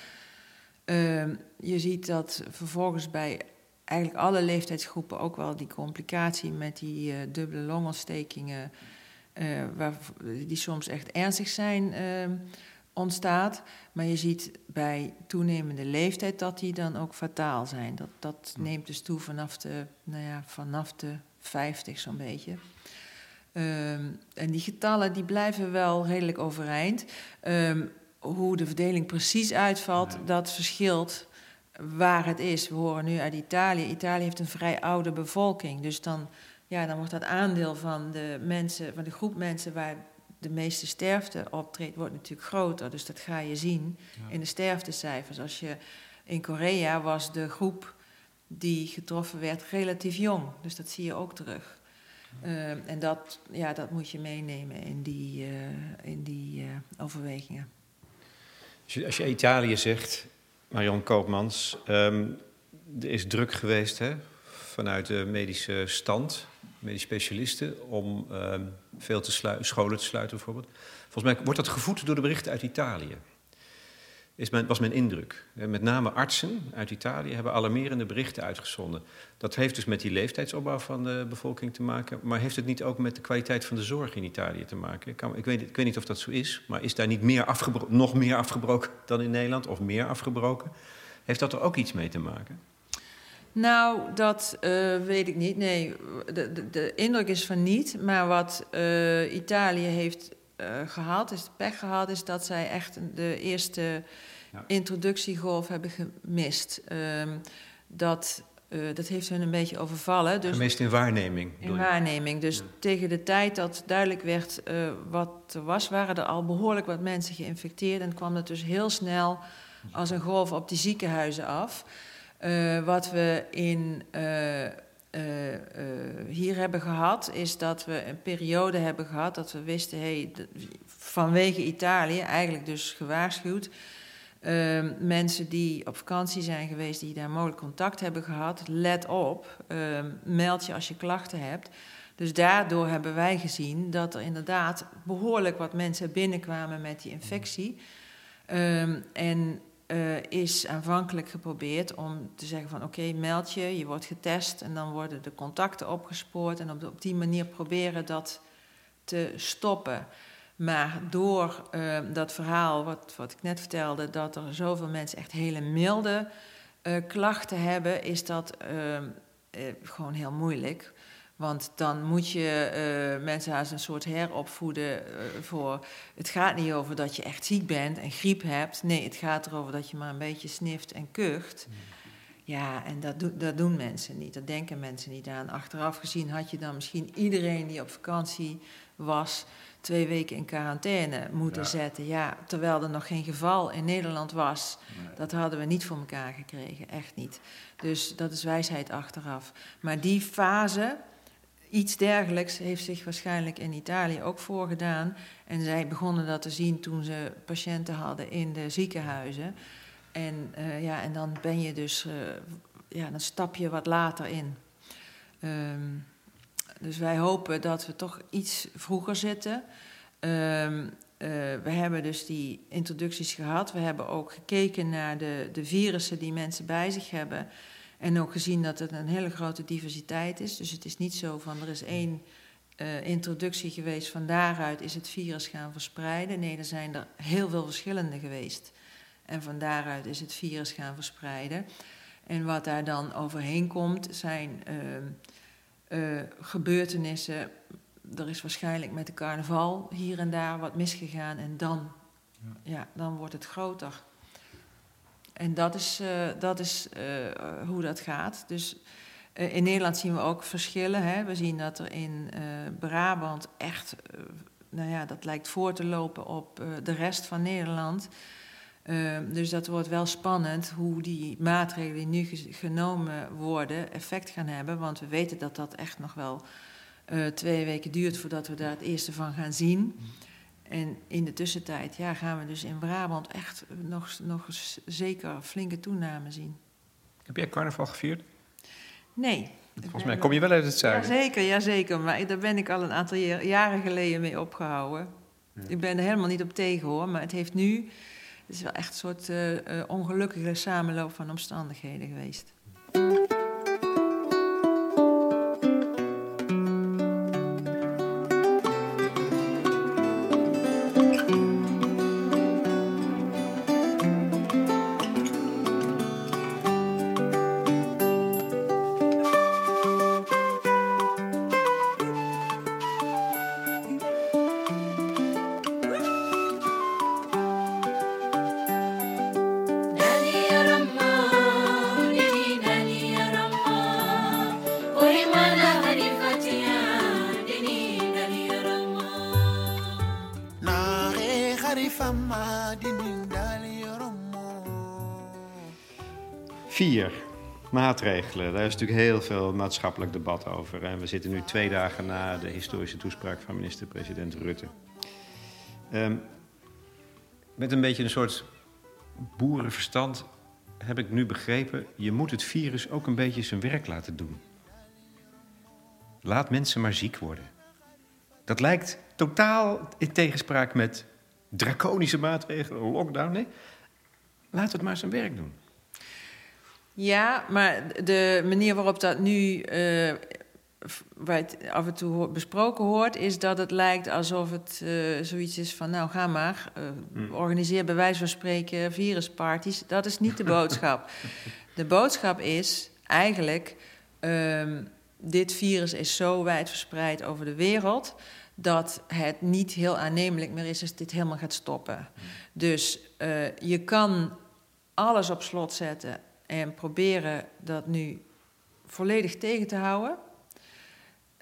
Ehm, je ziet dat vervolgens bij eigenlijk alle leeftijdsgroepen ook wel die complicatie met die dubbele longontstekingen, waar, die soms echt ernstig zijn ehm, ontstaat. Maar je ziet bij toenemende leeftijd dat die dan ook fataal zijn. Dat, dat neemt dus toe vanaf de, nou ja, vanaf de 50 zo'n beetje. Um, en die getallen die blijven wel redelijk overeind. Um, hoe de verdeling precies uitvalt, dat verschilt waar het is. We horen nu uit Italië. Italië heeft een vrij oude bevolking. Dus dan, ja, dan wordt dat aandeel van de mensen, van de groep mensen waar de meeste sterfte optreedt, wordt natuurlijk groter. Dus dat ga je zien ja. in de sterftecijfers. Als je in Korea was de groep die getroffen werd relatief jong. Dus dat zie je ook terug. Ja. Uh, en dat, ja, dat moet je meenemen in die, uh, in die uh, overwegingen. Als je, als je, Italië zegt, Marion Koopmans, um, er is druk geweest hè, vanuit de medische stand medisch specialisten om uh, veel te scholen te sluiten bijvoorbeeld. Volgens mij wordt dat gevoed door de berichten uit Italië. Is mijn, was mijn indruk. Met name artsen uit Italië hebben alarmerende berichten uitgezonden. Dat heeft dus met die leeftijdsopbouw van de bevolking te maken. Maar heeft het niet ook met de kwaliteit van de zorg in Italië te maken? Ik, weet, ik weet, niet of dat zo is, maar is daar niet meer nog meer afgebroken dan in Nederland? Of meer afgebroken? Heeft dat er ook iets mee te maken? Nou, dat uh, weet ik niet. Nee, de, de, de, indruk is van niet. Maar wat uh, Italië heeft gehad, is de pech gehad, is dat zij echt de eerste ja. introductiegolf hebben gemist. Um, dat, uh, dat heeft hun een beetje overvallen. Dus gemist in waarneming. In waarneming. Dus tegen de tijd dat duidelijk werd uh, wat er was, waren er al behoorlijk wat mensen geïnfecteerd. En kwam het dus heel snel als een golf op die ziekenhuizen af. Uh, wat we in uh, uh, hier hebben gehad, is dat we een periode hebben gehad dat we wisten, hey, vanwege Italië, eigenlijk dus gewaarschuwd, mensen die op vakantie zijn geweest, die daar mogelijk contact hebben gehad, let op, ehm, meld je als je klachten hebt. Dus daardoor hebben wij gezien dat er inderdaad behoorlijk wat mensen binnenkwamen met die infectie. Um, en uh, is aanvankelijk geprobeerd om te zeggen van oké, meld je, je wordt getest en dan worden de contacten opgespoord en op, de, op die manier proberen dat te stoppen. Maar door uh, dat verhaal wat, wat ik net vertelde, dat er zoveel mensen echt hele milde uh, klachten hebben, is dat gewoon heel moeilijk. Want dan moet je uh, mensen als een soort heropvoeden uh, voor... Het gaat niet over dat je echt ziek bent en griep hebt. Nee, het gaat erover dat je maar een beetje snift en kucht. Ja, en dat, do dat doen mensen niet. Dat denken mensen niet aan. Achteraf gezien had je dan misschien iedereen die op vakantie was... twee weken in quarantaine moeten ja. zetten. Ja, terwijl er nog geen geval in Nederland was. Nee. Dat hadden we niet voor elkaar gekregen, echt niet. Dus dat is wijsheid achteraf. Maar die fase Iets dergelijks heeft zich waarschijnlijk in Italië ook voorgedaan. En zij begonnen dat te zien toen ze patiënten hadden in de ziekenhuizen. En, uh, ja, en dan ben je dus, uh, ja, dan stap je wat later in. Um, dus wij hopen dat we toch iets vroeger zitten. Um, uh, we hebben dus die introducties gehad. We hebben ook gekeken naar de, de virussen die mensen bij zich hebben. En ook gezien dat het een hele grote diversiteit is. Dus het is niet zo van er is één uh, introductie geweest, van daaruit is het virus gaan verspreiden. Nee, er zijn er heel veel verschillende geweest. En van daaruit is het virus gaan verspreiden. En wat daar dan overheen komt, zijn uh, uh, gebeurtenissen. Er is waarschijnlijk met de carnaval hier en daar wat misgegaan. En dan, ja. ja dan wordt het groter. En dat is, uh, dat is uh, hoe dat gaat. Dus in Nederland zien we ook verschillen. Hè. We zien dat er in Brabant echt, nou ja, dat lijkt voor te lopen op de rest van Nederland. dus dat wordt wel spannend hoe die maatregelen die nu genomen worden effect gaan hebben. Want we weten dat dat echt nog wel twee weken duurt voordat we daar het eerste van gaan zien. En in de tussentijd ja, gaan we dus in Brabant echt nog, nog zeker flinke toename zien. Heb jij carnaval gevierd? Nee. Volgens mij kom je wel uit het zuiden. Jazeker, jazeker. Maar daar ben ik al een aantal jaren geleden mee opgehouden. Ja. Ik ben er helemaal niet op tegen hoor. Maar het heeft nu... Het is wel echt een soort uh, uh, ongelukkige samenloop van omstandigheden geweest. Maatregelen. Daar is natuurlijk heel veel maatschappelijk debat over. En we zitten nu twee dagen na de historische toespraak van minister-president Rutte. Um, met een beetje een soort boerenverstand heb ik nu begrepen... je moet het virus ook een beetje zijn werk laten doen. Laat mensen maar ziek worden. Dat lijkt totaal in tegenspraak met draconische maatregelen, lockdown. Nee, laat het maar zijn werk doen. Ja, maar de manier waarop dat nu uh, waar het af en toe besproken hoort, is dat het lijkt alsof het uh, zoiets is van, nou ga maar, uh, mm. organiseer bij wijze van spreken virusparties. Dat is niet de boodschap. de boodschap is eigenlijk, um, dit virus is zo wijd verspreid over de wereld dat het niet heel aannemelijk meer is als dit helemaal gaat stoppen. Dus uh, je kan alles op slot zetten en proberen dat nu volledig tegen te houden.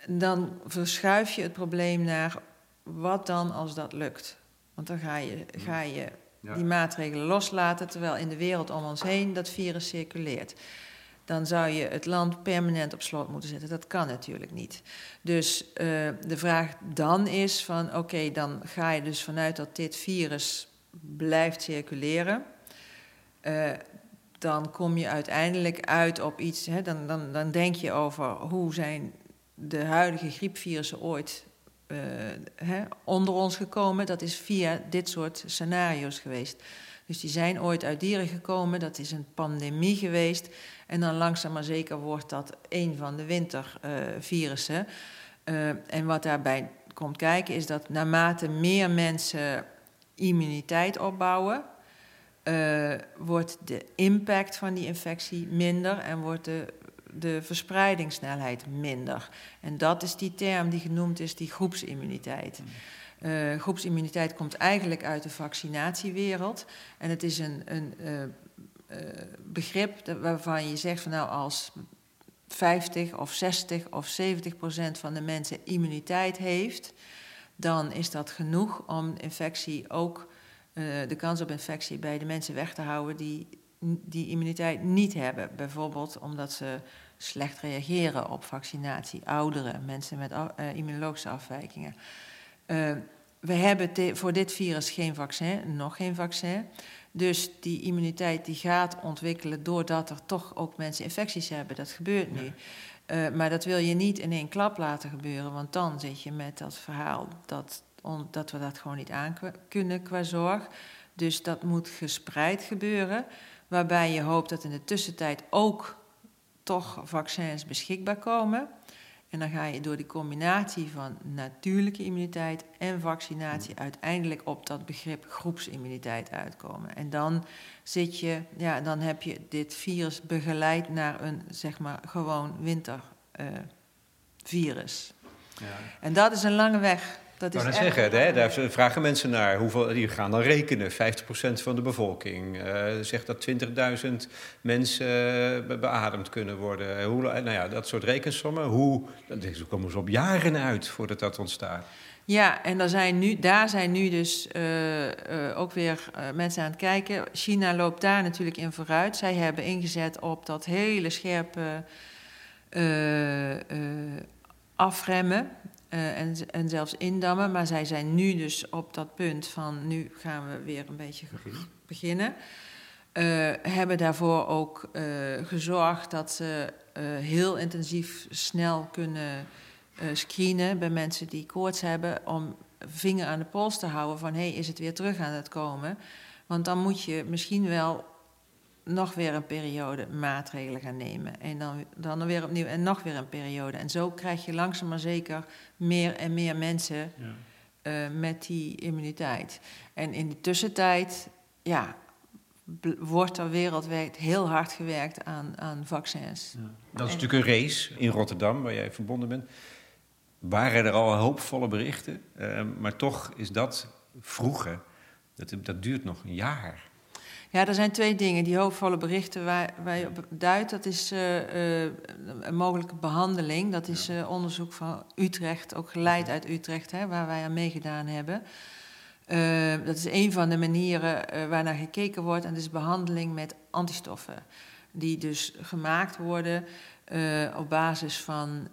Dan verschuif je het probleem naar wat dan als dat lukt. Want dan ga je, ga je die maatregelen loslaten, terwijl in de wereld om ons heen dat virus circuleert. Dan zou je het land permanent op slot moeten zetten. Dat kan natuurlijk niet. Dus uh, de vraag dan is van oké, dan ga je dus vanuit dat dit virus blijft circuleren. Uh, dan kom je uiteindelijk uit op iets. Hè, dan, dan, dan denk je over hoe zijn de huidige griepvirussen ooit uh, hè, onder ons gekomen. Dat is via dit soort scenario's geweest. Dus die zijn ooit uit dieren gekomen, dat is een pandemie geweest. En dan langzaam maar zeker wordt dat een van de wintervirussen. Uh, en wat daarbij komt kijken is dat naarmate meer mensen immuniteit opbouwen, uh, wordt de impact van die infectie minder en wordt de, de verspreidingssnelheid minder. En dat is die term die genoemd is, die groepsimmuniteit. Uh, groepsimmuniteit komt eigenlijk uit de vaccinatiewereld. En het is een, een uh, uh, begrip waarvan je zegt van nou als 50 of 60 of 70 procent van de mensen immuniteit heeft, dan is dat genoeg om infectie ook de kans op infectie bij de mensen weg te houden die die immuniteit niet hebben. Bijvoorbeeld omdat ze slecht reageren op vaccinatie, ouderen, mensen met uh, immunologische afwijkingen. Uh, we hebben voor dit virus geen vaccin, nog geen vaccin. Dus die immuniteit die gaat ontwikkelen doordat er toch ook mensen infecties hebben. Dat gebeurt nu. Uh, maar dat wil je niet in één klap laten gebeuren, want dan zit je met dat verhaal dat omdat we dat gewoon niet aan kunnen qua zorg. Dus dat moet gespreid gebeuren, waarbij je hoopt dat in de tussentijd ook toch vaccins beschikbaar komen. En dan ga je door die combinatie van natuurlijke immuniteit en vaccinatie mm. uiteindelijk op dat begrip groepsimmuniteit uitkomen. En dan zit je, ja, dan heb je dit virus begeleid naar een zeg maar gewoon wintervirus. Uh, ja. En dat is een lange weg. Dat is echt... zeggen, hè, daar vragen mensen naar. Hoeveel, die gaan dan rekenen. 50% van de bevolking. Uh, zegt dat 20.000 mensen uh, beademd kunnen worden. Hoe, nou ja, dat soort rekensommen. Hoe, daar komen ze op jaren uit voordat dat ontstaat. Ja, en daar zijn nu, daar zijn nu dus uh, ook weer mensen aan het kijken. China loopt daar natuurlijk in vooruit. Zij hebben ingezet op dat hele scherpe afremmen. Uh, en, en zelfs indammen. Maar zij zijn nu dus op dat punt van nu gaan we weer een beetje beginnen. Uh, hebben daarvoor ook uh, gezorgd dat ze heel intensief snel kunnen screenen bij mensen die koorts hebben. Om vinger aan de pols te houden van hé, hey, is het weer terug aan het komen? Want dan moet je misschien wel nog weer een periode maatregelen gaan nemen. En dan, dan weer opnieuw en nog weer een periode. En zo krijg je langzaam maar zeker meer en meer mensen ja. uh, met die immuniteit. En in de tussentijd, ja, wordt er wereldwijd heel hard gewerkt aan, aan vaccins. Ja. Dat is natuurlijk een race in Rotterdam, waar jij verbonden bent. Waren er al hoopvolle berichten, uh, maar toch is dat vroeger, dat, dat duurt nog een jaar. Ja, er zijn twee dingen. Die hoopvolle berichten waar, waar je op duidt, dat is uh, uh, een mogelijke behandeling. Dat is uh, onderzoek van Utrecht, ook geleid uit Utrecht, hè, waar wij aan meegedaan hebben. dat is een van de manieren waarnaar gekeken wordt. En dat is behandeling met antistoffen. Die dus gemaakt worden op basis van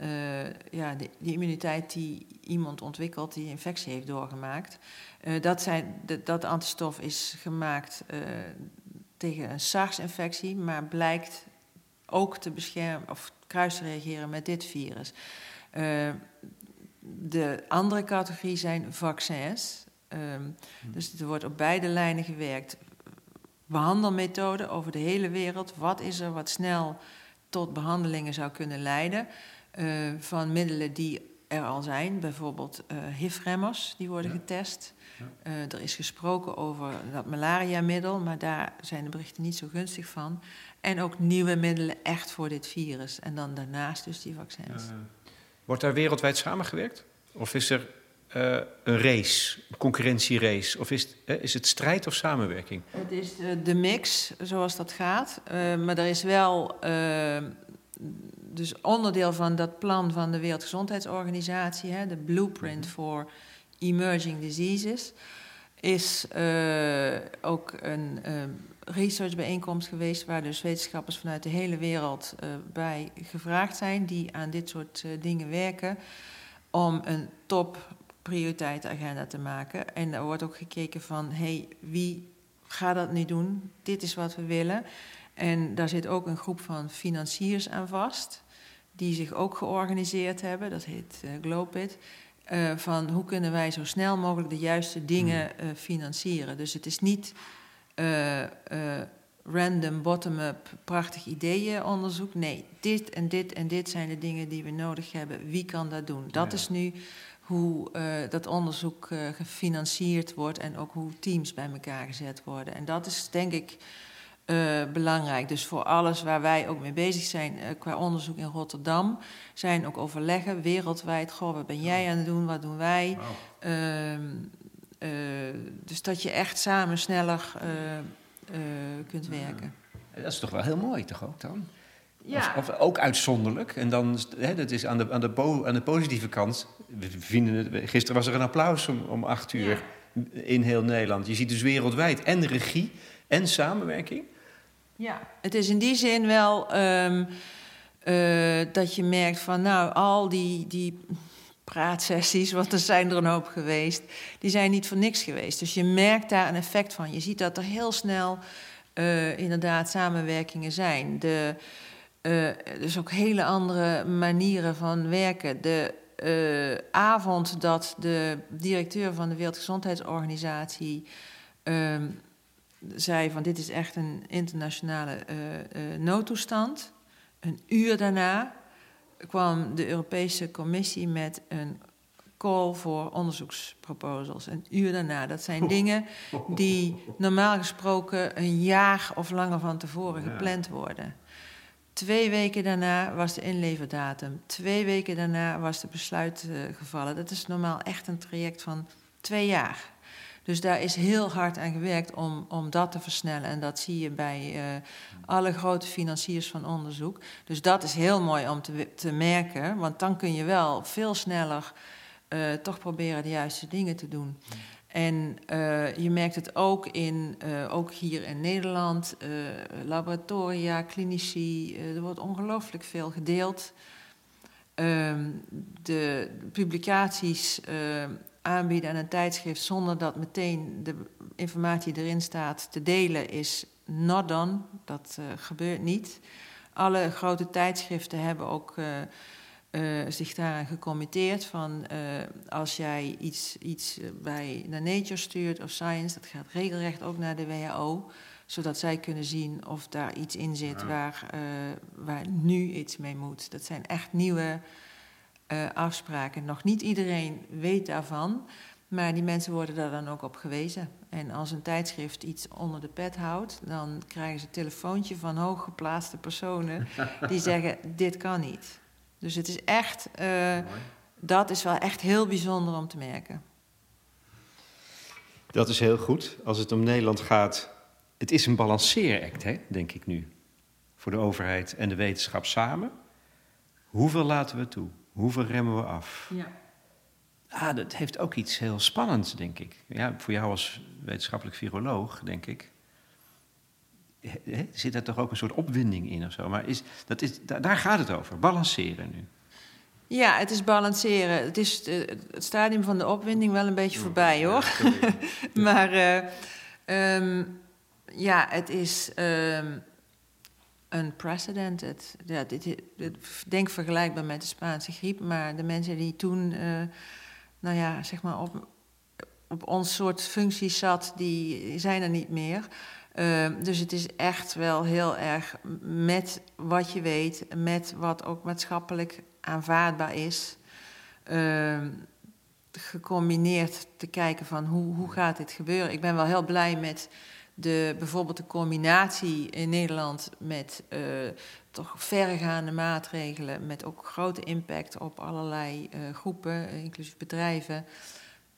ja, de, immuniteit die iemand ontwikkelt die infectie heeft doorgemaakt. Uh, dat, zijn, dat antistof is gemaakt uh, tegen een SARS-infectie, maar blijkt ook te beschermen of kruis te reageren met dit virus. Uh, de andere categorie zijn vaccins. Um, dus er wordt op beide lijnen gewerkt. Behandelmethoden over de hele wereld. Wat is er wat snel tot behandelingen zou kunnen leiden? van middelen die er al zijn, bijvoorbeeld HIV-remmers, die worden getest. Uh, er is gesproken over dat malaria-middel, maar daar zijn de berichten niet zo gunstig van. En ook nieuwe middelen echt voor dit virus. En dan daarnaast dus die vaccins. Uh, wordt daar wereldwijd samengewerkt? Of is er uh, een race, een concurrentierace? Of is het, is het strijd of samenwerking? Het is de, de mix, zoals dat gaat. Uh, maar er is wel dus onderdeel van dat plan van de Wereldgezondheidsorganisatie, hè, de Blueprint for Emerging Diseases, is uh, ook een uh, researchbijeenkomst geweest waar dus wetenschappers vanuit de hele wereld uh, bij gevraagd zijn die aan dit soort dingen werken om een top prioriteitenagenda te maken. En er wordt ook gekeken van, hey, wie gaat dat nu doen? Dit is wat we willen. En daar zit ook een groep van financiers aan vast, die zich ook georganiseerd hebben, dat heet uh, Globit. Uh, van hoe kunnen wij zo snel mogelijk de juiste dingen uh, financieren. Dus het is niet random, bottom-up, prachtig ideeënonderzoek. Nee, dit en dit en dit zijn de dingen die we nodig hebben. Wie kan dat doen? Dat ja. is nu hoe dat onderzoek gefinancierd wordt en ook hoe teams bij elkaar gezet worden. En dat is denk ik uh, belangrijk. Dus voor alles waar wij ook mee bezig zijn uh, qua onderzoek in Rotterdam, zijn ook overleggen wereldwijd. Goh, wat ben jij aan het doen? Wat doen wij? Wow. Uh, dus dat je echt samen sneller kunt werken. Dat is toch wel heel mooi, toch ook dan? Ja. Of, of ook uitzonderlijk. En dan, hè, dat is aan de, aan, de bo, aan de positieve kant. We vinden het, gisteren was er een applaus om, om acht uur ja. in heel Nederland. Je ziet dus wereldwijd en regie en samenwerking. Ja, het is in die zin wel um, uh, dat je merkt van, nou, al die, die praatsessies, want er zijn er een hoop geweest, die zijn niet voor niks geweest. Dus je merkt daar een effect van. Je ziet dat er heel snel uh, inderdaad samenwerkingen zijn. De, uh, dus ook hele andere manieren van werken. De avond dat de directeur van de Wereldgezondheidsorganisatie. Zei van dit is echt een internationale uh, uh, noodtoestand. Een uur daarna kwam de Europese Commissie met een call voor onderzoeksproposals. Een uur daarna. Dat zijn dingen die normaal gesproken een jaar of langer van tevoren gepland worden. Twee weken daarna was de inleverdatum. Twee weken daarna was de besluit uh, gevallen. Dat is normaal echt een traject van twee jaar. Dus daar is heel hard aan gewerkt om, om dat te versnellen. En dat zie je bij uh, alle grote financiers van onderzoek. Dus dat is heel mooi om te, te merken, want dan kun je wel veel sneller uh, toch proberen de juiste dingen te doen. En uh, je merkt het ook, in, ook hier in Nederland, laboratoria, klinici, er wordt ongelooflijk veel gedeeld. Ehm, de publicaties aanbieden aan een tijdschrift zonder dat meteen de informatie erin staat te delen is not done. Dat uh, gebeurt niet. Alle grote tijdschriften hebben ook uh, uh, zich daaraan gecommitteerd van als jij iets, iets bij naar Nature stuurt of Science, dat gaat regelrecht ook naar de WHO, zodat zij kunnen zien of daar iets in zit ja. waar, waar nu iets mee moet. Dat zijn echt nieuwe uh, afspraken. Nog niet iedereen weet daarvan, maar die mensen worden daar dan ook op gewezen. En als een tijdschrift iets onder de pet houdt, dan krijgen ze een telefoontje van hooggeplaatste personen die zeggen: Dit kan niet. Dus het is echt, uh, dat is wel echt heel bijzonder om te merken. Dat is heel goed. Als het om Nederland gaat, het is een balanceeract, hè, denk ik nu. Voor de overheid en de wetenschap samen. Hoeveel laten we toe? Hoeveel remmen we af? Ja. Ah, dat heeft ook iets heel spannends, denk ik. Ja, voor jou als wetenschappelijk viroloog, denk ik. He, zit er toch ook een soort opwinding in of zo? Maar is, dat is, daar gaat het over, balanceren nu. Ja, het is balanceren. Het is het stadium van de opwinding wel een beetje voorbij, hoor. maar uh, um, ja, het is... Um, unprecedented. Ja, dit, denk vergelijkbaar met de Spaanse griep, maar de mensen die toen, uh, nou ja, zeg maar op, op ons soort functie zat, die zijn er niet meer. Uh, dus het is echt wel heel erg met wat je weet, met wat ook maatschappelijk aanvaardbaar is, uh, gecombineerd te kijken van hoe, hoe gaat dit gebeuren. Ik ben wel heel blij met de, bijvoorbeeld de combinatie in Nederland met uh, toch verregaande maatregelen, met ook grote impact op allerlei uh, groepen, inclusief bedrijven.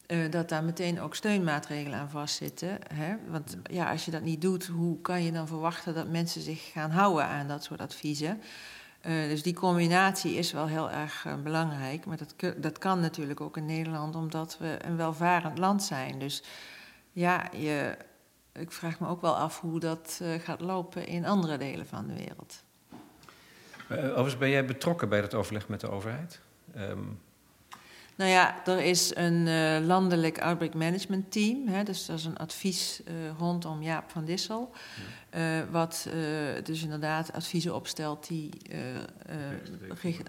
eh, dat daar meteen ook steunmaatregelen aan vastzitten. Hè? Want ja, als je dat niet doet, hoe kan je dan verwachten dat mensen zich gaan houden aan dat soort adviezen? Dus die combinatie is wel heel erg belangrijk. Maar dat, dat kan natuurlijk ook in Nederland, omdat we een welvarend land zijn. Dus ja, je, ik vraag me ook wel af hoe dat uh, gaat lopen in andere delen van de wereld. overigens, ben jij betrokken bij dat overleg met de overheid? Um... Nou ja, er is een uh, landelijk outbreak management team. Hè, dus dat is een advies uh, rondom Jaap van Dissel. Ja. Uh, wat dus inderdaad adviezen opstelt die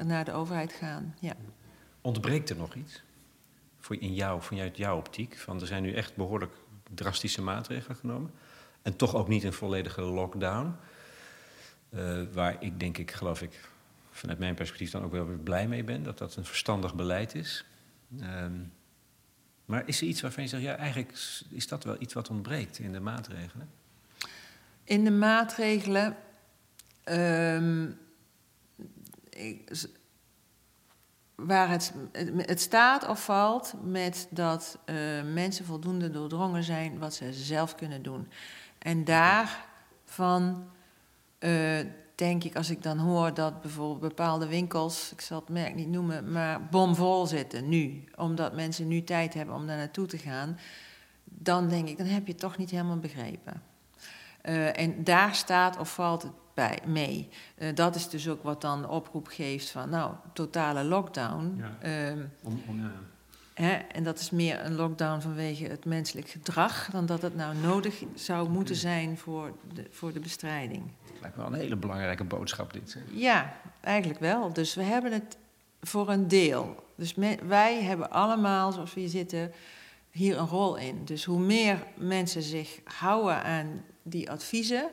naar de overheid gaan. Ja. Ontbreekt er nog iets? Voor in jou, vanuit jouw optiek? Van, er zijn nu echt behoorlijk drastische maatregelen genomen. En toch ook niet een volledige lockdown. waar ik denk ik, geloof ik, vanuit mijn perspectief dan ook wel weer blij mee ben. Dat dat een verstandig beleid is. Um, maar is er iets waarvan je zegt, ja, eigenlijk is dat wel iets wat ontbreekt in de maatregelen? In de maatregelen. Um, ik, waar het, het staat of valt met dat uh, mensen voldoende doordrongen zijn wat ze zelf kunnen doen. En daarvan uh, denk ik, als ik dan hoor dat bijvoorbeeld bepaalde winkels, ik zal het merk niet noemen, maar bomvol zitten nu, omdat mensen nu tijd hebben om daar naartoe te gaan, dan denk ik, dan heb je het toch niet helemaal begrepen. Uh, en daar staat of valt het bij mee. Uh, dat is dus ook wat dan oproep geeft van, nou, totale lockdown. Ja. Um, om, om, ja. Hè, en dat is meer een lockdown vanwege het menselijk gedrag dan dat het nou nodig zou moeten zijn voor de, voor de bestrijding lijkt me wel een hele belangrijke boodschap dit. Ja, eigenlijk wel. Dus we hebben het voor een deel. Dus wij hebben allemaal, zoals we hier zitten, hier een rol in. Dus hoe meer mensen zich houden aan die adviezen,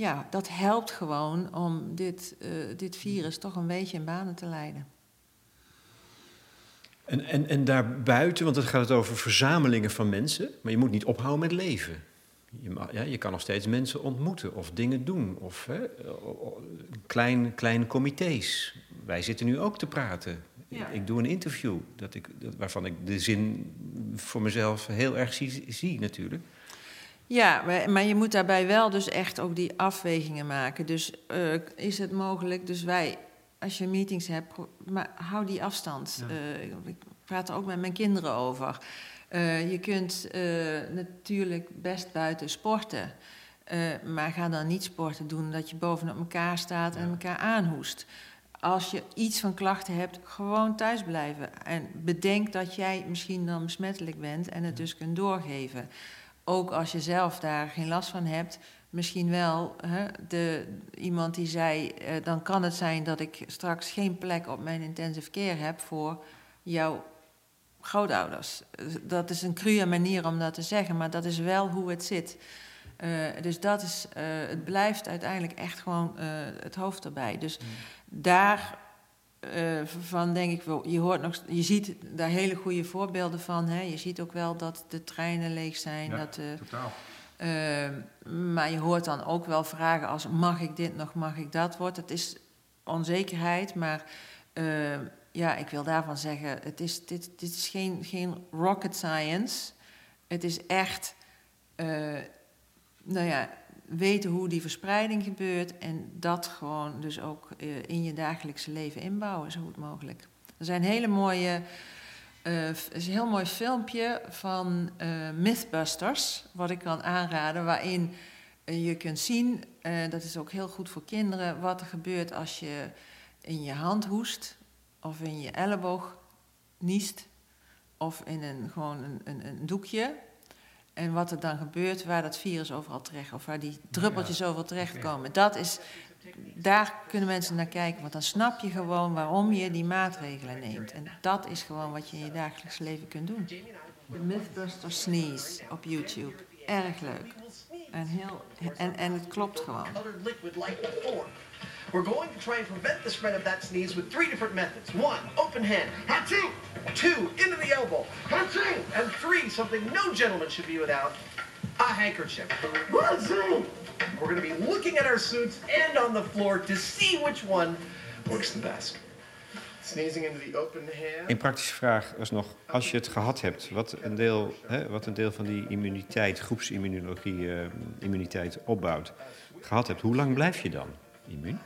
ja, dat helpt gewoon om dit, uh, dit virus toch een beetje in banen te leiden. En, en, en daarbuiten, want het gaat over verzamelingen van mensen, maar je moet niet ophouden met leven. Je, ja, je kan nog steeds mensen ontmoeten of dingen doen. Of hè, klein, kleine comité's. Wij zitten nu ook te praten. Ja. Ik, ik, doe een interview dat ik, dat, waarvan ik de zin voor mezelf heel erg zie, zie natuurlijk. Ja, maar je moet daarbij wel dus echt ook die afwegingen maken. Dus uh, is het mogelijk, dus wij, als je meetings hebt, maar hou die afstand. Ja. Uh, ik praat er ook met mijn kinderen over. Uh, je kunt natuurlijk best buiten sporten. Maar ga dan niet sporten doen dat je bovenop elkaar staat en elkaar aanhoest. Als je iets van klachten hebt, gewoon thuis blijven. En bedenk dat jij misschien dan besmettelijk bent en het dus kunt doorgeven. Ook als je zelf daar geen last van hebt, misschien wel hè, de, iemand die zei: dan kan het zijn dat ik straks geen plek op mijn intensive care heb voor jouw grootouders. Dat is een cruwe manier om dat te zeggen, maar dat is wel hoe het zit. Uh, dus dat is, uh, het blijft uiteindelijk echt gewoon het hoofd erbij. Dus mm. daar van denk ik wel, je hoort nog, je ziet daar hele goede voorbeelden van. Hè? Je ziet ook wel dat de treinen leeg zijn. Ja, dat, totaal. maar je hoort dan ook wel vragen als mag ik dit nog, mag ik dat? Wordt het is onzekerheid, maar ja, ik wil daarvan zeggen, het is, dit, dit is geen, geen rocket science. Het is echt, uh, nou ja, weten hoe die verspreiding gebeurt en dat gewoon dus ook uh, in je dagelijkse leven inbouwen, zo goed mogelijk. Er zijn hele mooie, uh, is een heel mooi filmpje van Mythbusters, wat ik kan aanraden, waarin je kunt zien, dat is ook heel goed voor kinderen, wat er gebeurt als je in je hand hoest of in je elleboog niest of in een, gewoon een, een, doekje. En wat er dan gebeurt, waar dat virus overal terecht, of waar die druppeltjes overal terechtkomen. Dat is, daar kunnen mensen naar kijken, want dan snap je gewoon waarom je die maatregelen neemt. En dat is gewoon wat je in je dagelijks leven kunt doen. De Mythbuster Sneeze op YouTube. Erg leuk. En, heel, en, en het klopt gewoon. We're going to try and prevent the spread of that sneeze with three different methods. One, open hand. Hatching. Two, into the elbow. Hatching. And three, something no gentleman should be without, a handkerchief. Hatching. We're going to be looking at our suits and on the floor to see which one works the best. Sneezing into the open hair. Een praktische vraag is nog, als je het gehad hebt, wat een deel, hè, wat een deel van die immuniteit, groepsimmunologie, eh, immuniteit opbouwt, gehad hebt, hoe lang blijf je dan immuun?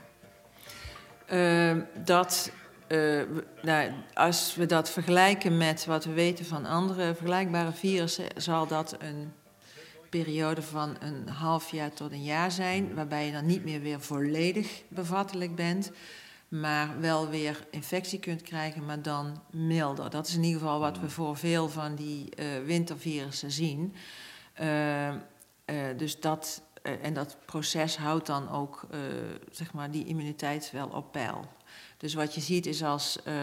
Uh, dat, we- nou, als we dat vergelijken met wat we weten van andere vergelijkbare virussen, zal dat een periode van een half jaar tot een jaar zijn, waarbij je dan niet meer weer volledig bevattelijk bent, maar wel weer infectie kunt krijgen, maar dan milder. Dat is in ieder geval wat we voor veel van die uh, wintervirussen zien. Uh, uh, dus dat, en dat proces houdt dan ook uh, zeg maar die immuniteit wel op peil. Dus wat je ziet is als uh,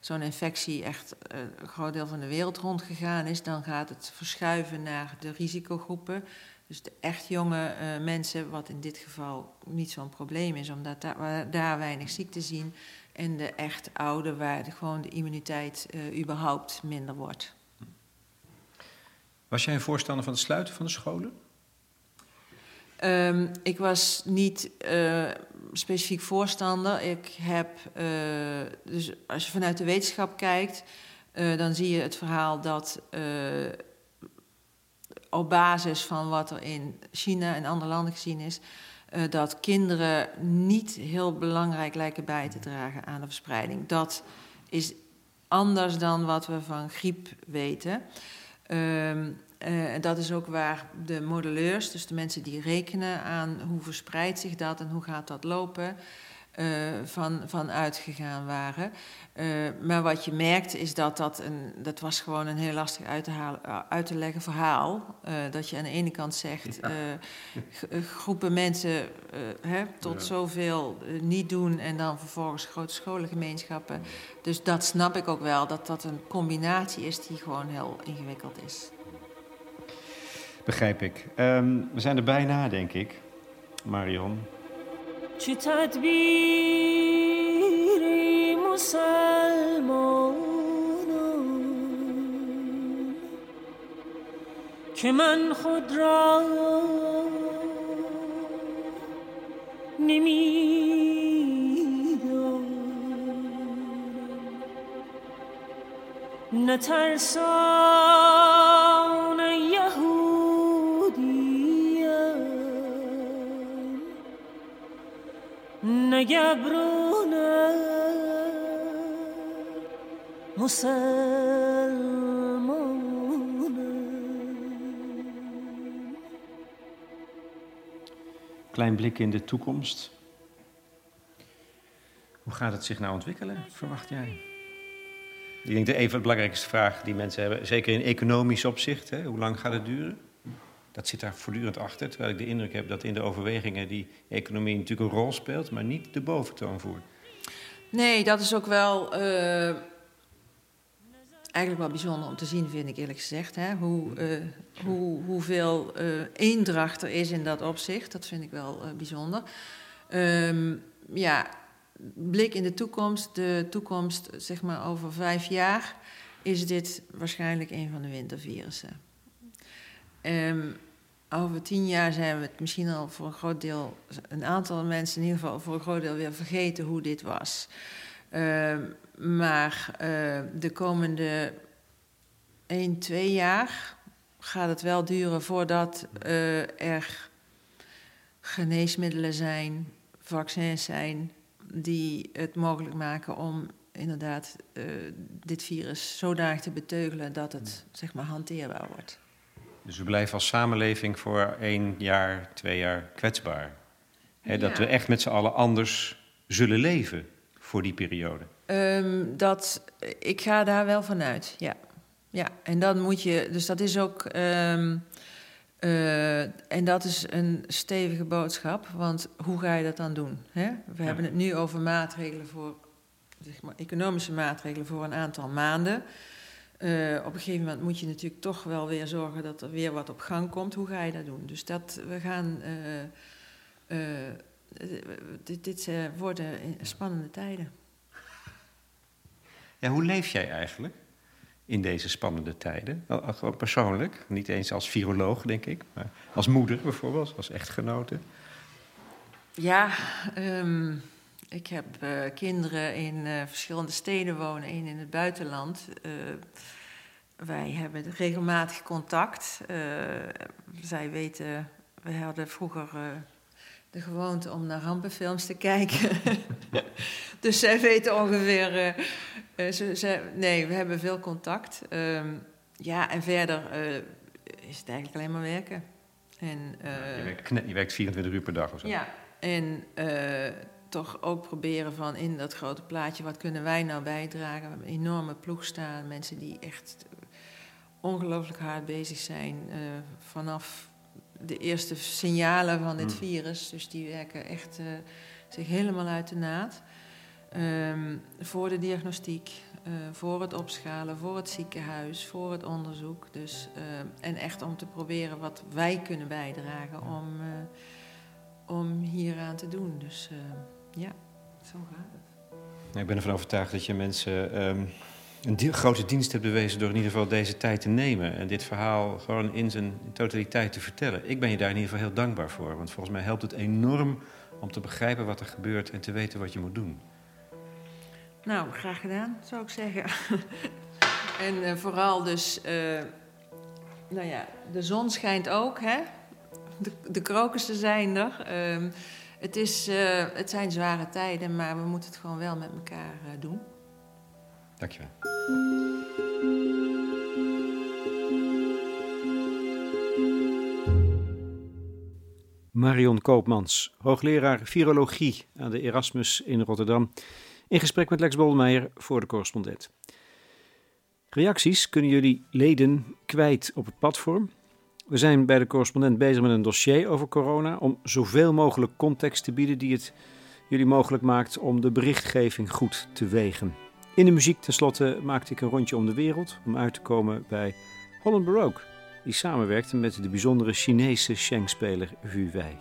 zo'n infectie echt een groot deel van de wereld rondgegaan is, dan gaat het verschuiven naar de risicogroepen. Dus de echt jonge mensen, wat in dit geval niet zo'n probleem is, omdat daar, daar weinig ziekte zien. En de echt oude, waar de, gewoon de immuniteit überhaupt minder wordt. Was jij een voorstander van het sluiten van de scholen? Um, ik was niet uh, specifiek voorstander. Ik heb, uh, dus als je vanuit de wetenschap kijkt, uh, dan zie je het verhaal dat op basis van wat er in China en andere landen gezien is, dat kinderen niet heel belangrijk lijken bij te dragen aan de verspreiding. Dat is anders dan wat we van griep weten. Uh, en dat is ook waar de modelleurs, dus de mensen die rekenen aan hoe verspreidt zich dat en hoe gaat dat lopen, uh, van, van uitgegaan waren. Uh, maar wat je merkt is dat dat, een, dat was gewoon een heel lastig uit te, halen, uit te leggen verhaal. dat je aan de ene kant zegt, groepen mensen hè, tot ja. zoveel niet doen en dan vervolgens grote scholengemeenschappen. Dus dat snap ik ook wel, dat dat een combinatie is die gewoon heel ingewikkeld is. Begrijp ik. Um, we zijn er bijna, denk ik. Marion. چه تدبیری مسلمانان که من خود را نمیدانم نترسان نگبرون مسلمان Klein blik in de toekomst. Hoe gaat het zich nou ontwikkelen, verwacht jij? Ik denk de even belangrijkste vraag die mensen hebben, zeker in economisch opzicht, hè, hoe lang gaat het duren? Dat zit daar voortdurend achter, terwijl ik de indruk heb dat in de overwegingen die economie natuurlijk een rol speelt, maar niet de boventoon voert. Nee, dat is ook wel uh, eigenlijk wel bijzonder om te zien, vind ik eerlijk gezegd. Hè? Hoe, uh, hoe, hoeveel uh, eendracht er is in dat opzicht, dat vind ik wel bijzonder. Um, ja, blik in de toekomst, de toekomst zeg maar over vijf jaar, is dit waarschijnlijk een van de wintervirussen. Um, over tien jaar zijn we het misschien al voor een groot deel, een aantal mensen in ieder geval voor een groot deel weer vergeten hoe dit was. Uh, maar uh, de komende 1, 2 jaar gaat het wel duren voordat uh, er geneesmiddelen zijn, vaccins zijn, die het mogelijk maken om inderdaad dit virus zodanig te beteugelen dat het zeg maar hanteerbaar wordt. Dus we blijven als samenleving voor één jaar, twee jaar kwetsbaar. He, dat ja. we echt met z'n allen anders zullen leven voor die periode. Um, dat, ik ga daar wel vanuit, ja. ja. En dan moet je, dus dat is ook, um, uh, en dat is een stevige boodschap, want hoe ga je dat dan doen? Hè? We ja. hebben het nu over maatregelen voor, zeg maar, economische maatregelen voor een aantal maanden. Uh, op een gegeven moment moet je natuurlijk toch wel weer zorgen dat er weer wat op gang komt. Hoe ga je dat doen? Dus dat we gaan. Uh, uh, dit dit worden spannende tijden. Ja, hoe leef jij eigenlijk in deze spannende tijden? Gewoon persoonlijk, niet eens als viroloog, denk ik, maar als moeder bijvoorbeeld, als echtgenote. Ja, um, Ik heb uh, kinderen in uh, verschillende steden wonen, één in het buitenland. Uh, wij hebben regelmatig contact. zij weten, we hadden vroeger de gewoonte om naar rampenfilms te kijken. dus zij weten ongeveer. Ze, ze, nee, we hebben veel contact. Um, ja, en verder is het eigenlijk alleen maar werken. En, je, werkt, je, werkt, 24 uur per dag of zo? Ja, en toch ook proberen van in dat grote plaatje, wat kunnen wij nou bijdragen? We hebben een enorme ploeg staan, mensen die echt ongelooflijk hard bezig zijn uh, vanaf de eerste signalen van dit mm. virus. Dus die werken echt uh, zich helemaal uit de naad. Um, voor de diagnostiek, uh, voor het opschalen, voor het ziekenhuis, voor het onderzoek. Dus, en echt om te proberen wat wij kunnen bijdragen om, om hieraan te doen. Dus ja, zo gaat het. ik ben ervan overtuigd dat je mensen um, een grote dienst hebt bewezen door in ieder geval deze tijd te nemen en dit verhaal gewoon in zijn totaliteit te vertellen. Ik ben je daar in ieder geval heel dankbaar voor, want volgens mij helpt het enorm om te begrijpen wat er gebeurt en te weten wat je moet doen. Nou, graag gedaan, zou ik zeggen. en uh, vooral dus, uh, nou ja, de zon schijnt ook, hè? De, de krokussen zijn er. Uh, het, is, uh, het zijn zware tijden, maar we moeten het gewoon wel met elkaar uh, doen. Dankjewel. Marion Koopmans, hoogleraar virologie aan de Erasmus in Rotterdam, in gesprek met Lex Bolmeijer voor de correspondent. Reacties kunnen jullie leden kwijt op het platform. We zijn bij de correspondent bezig met een dossier over corona om zoveel mogelijk context te bieden die het jullie mogelijk maakt om de berichtgeving goed te wegen. In de muziek tenslotte maakte ik een rondje om de wereld om uit te komen bij Holland Baroque, die samenwerkte met de bijzondere Chinese Sheng-speler Wu Wei.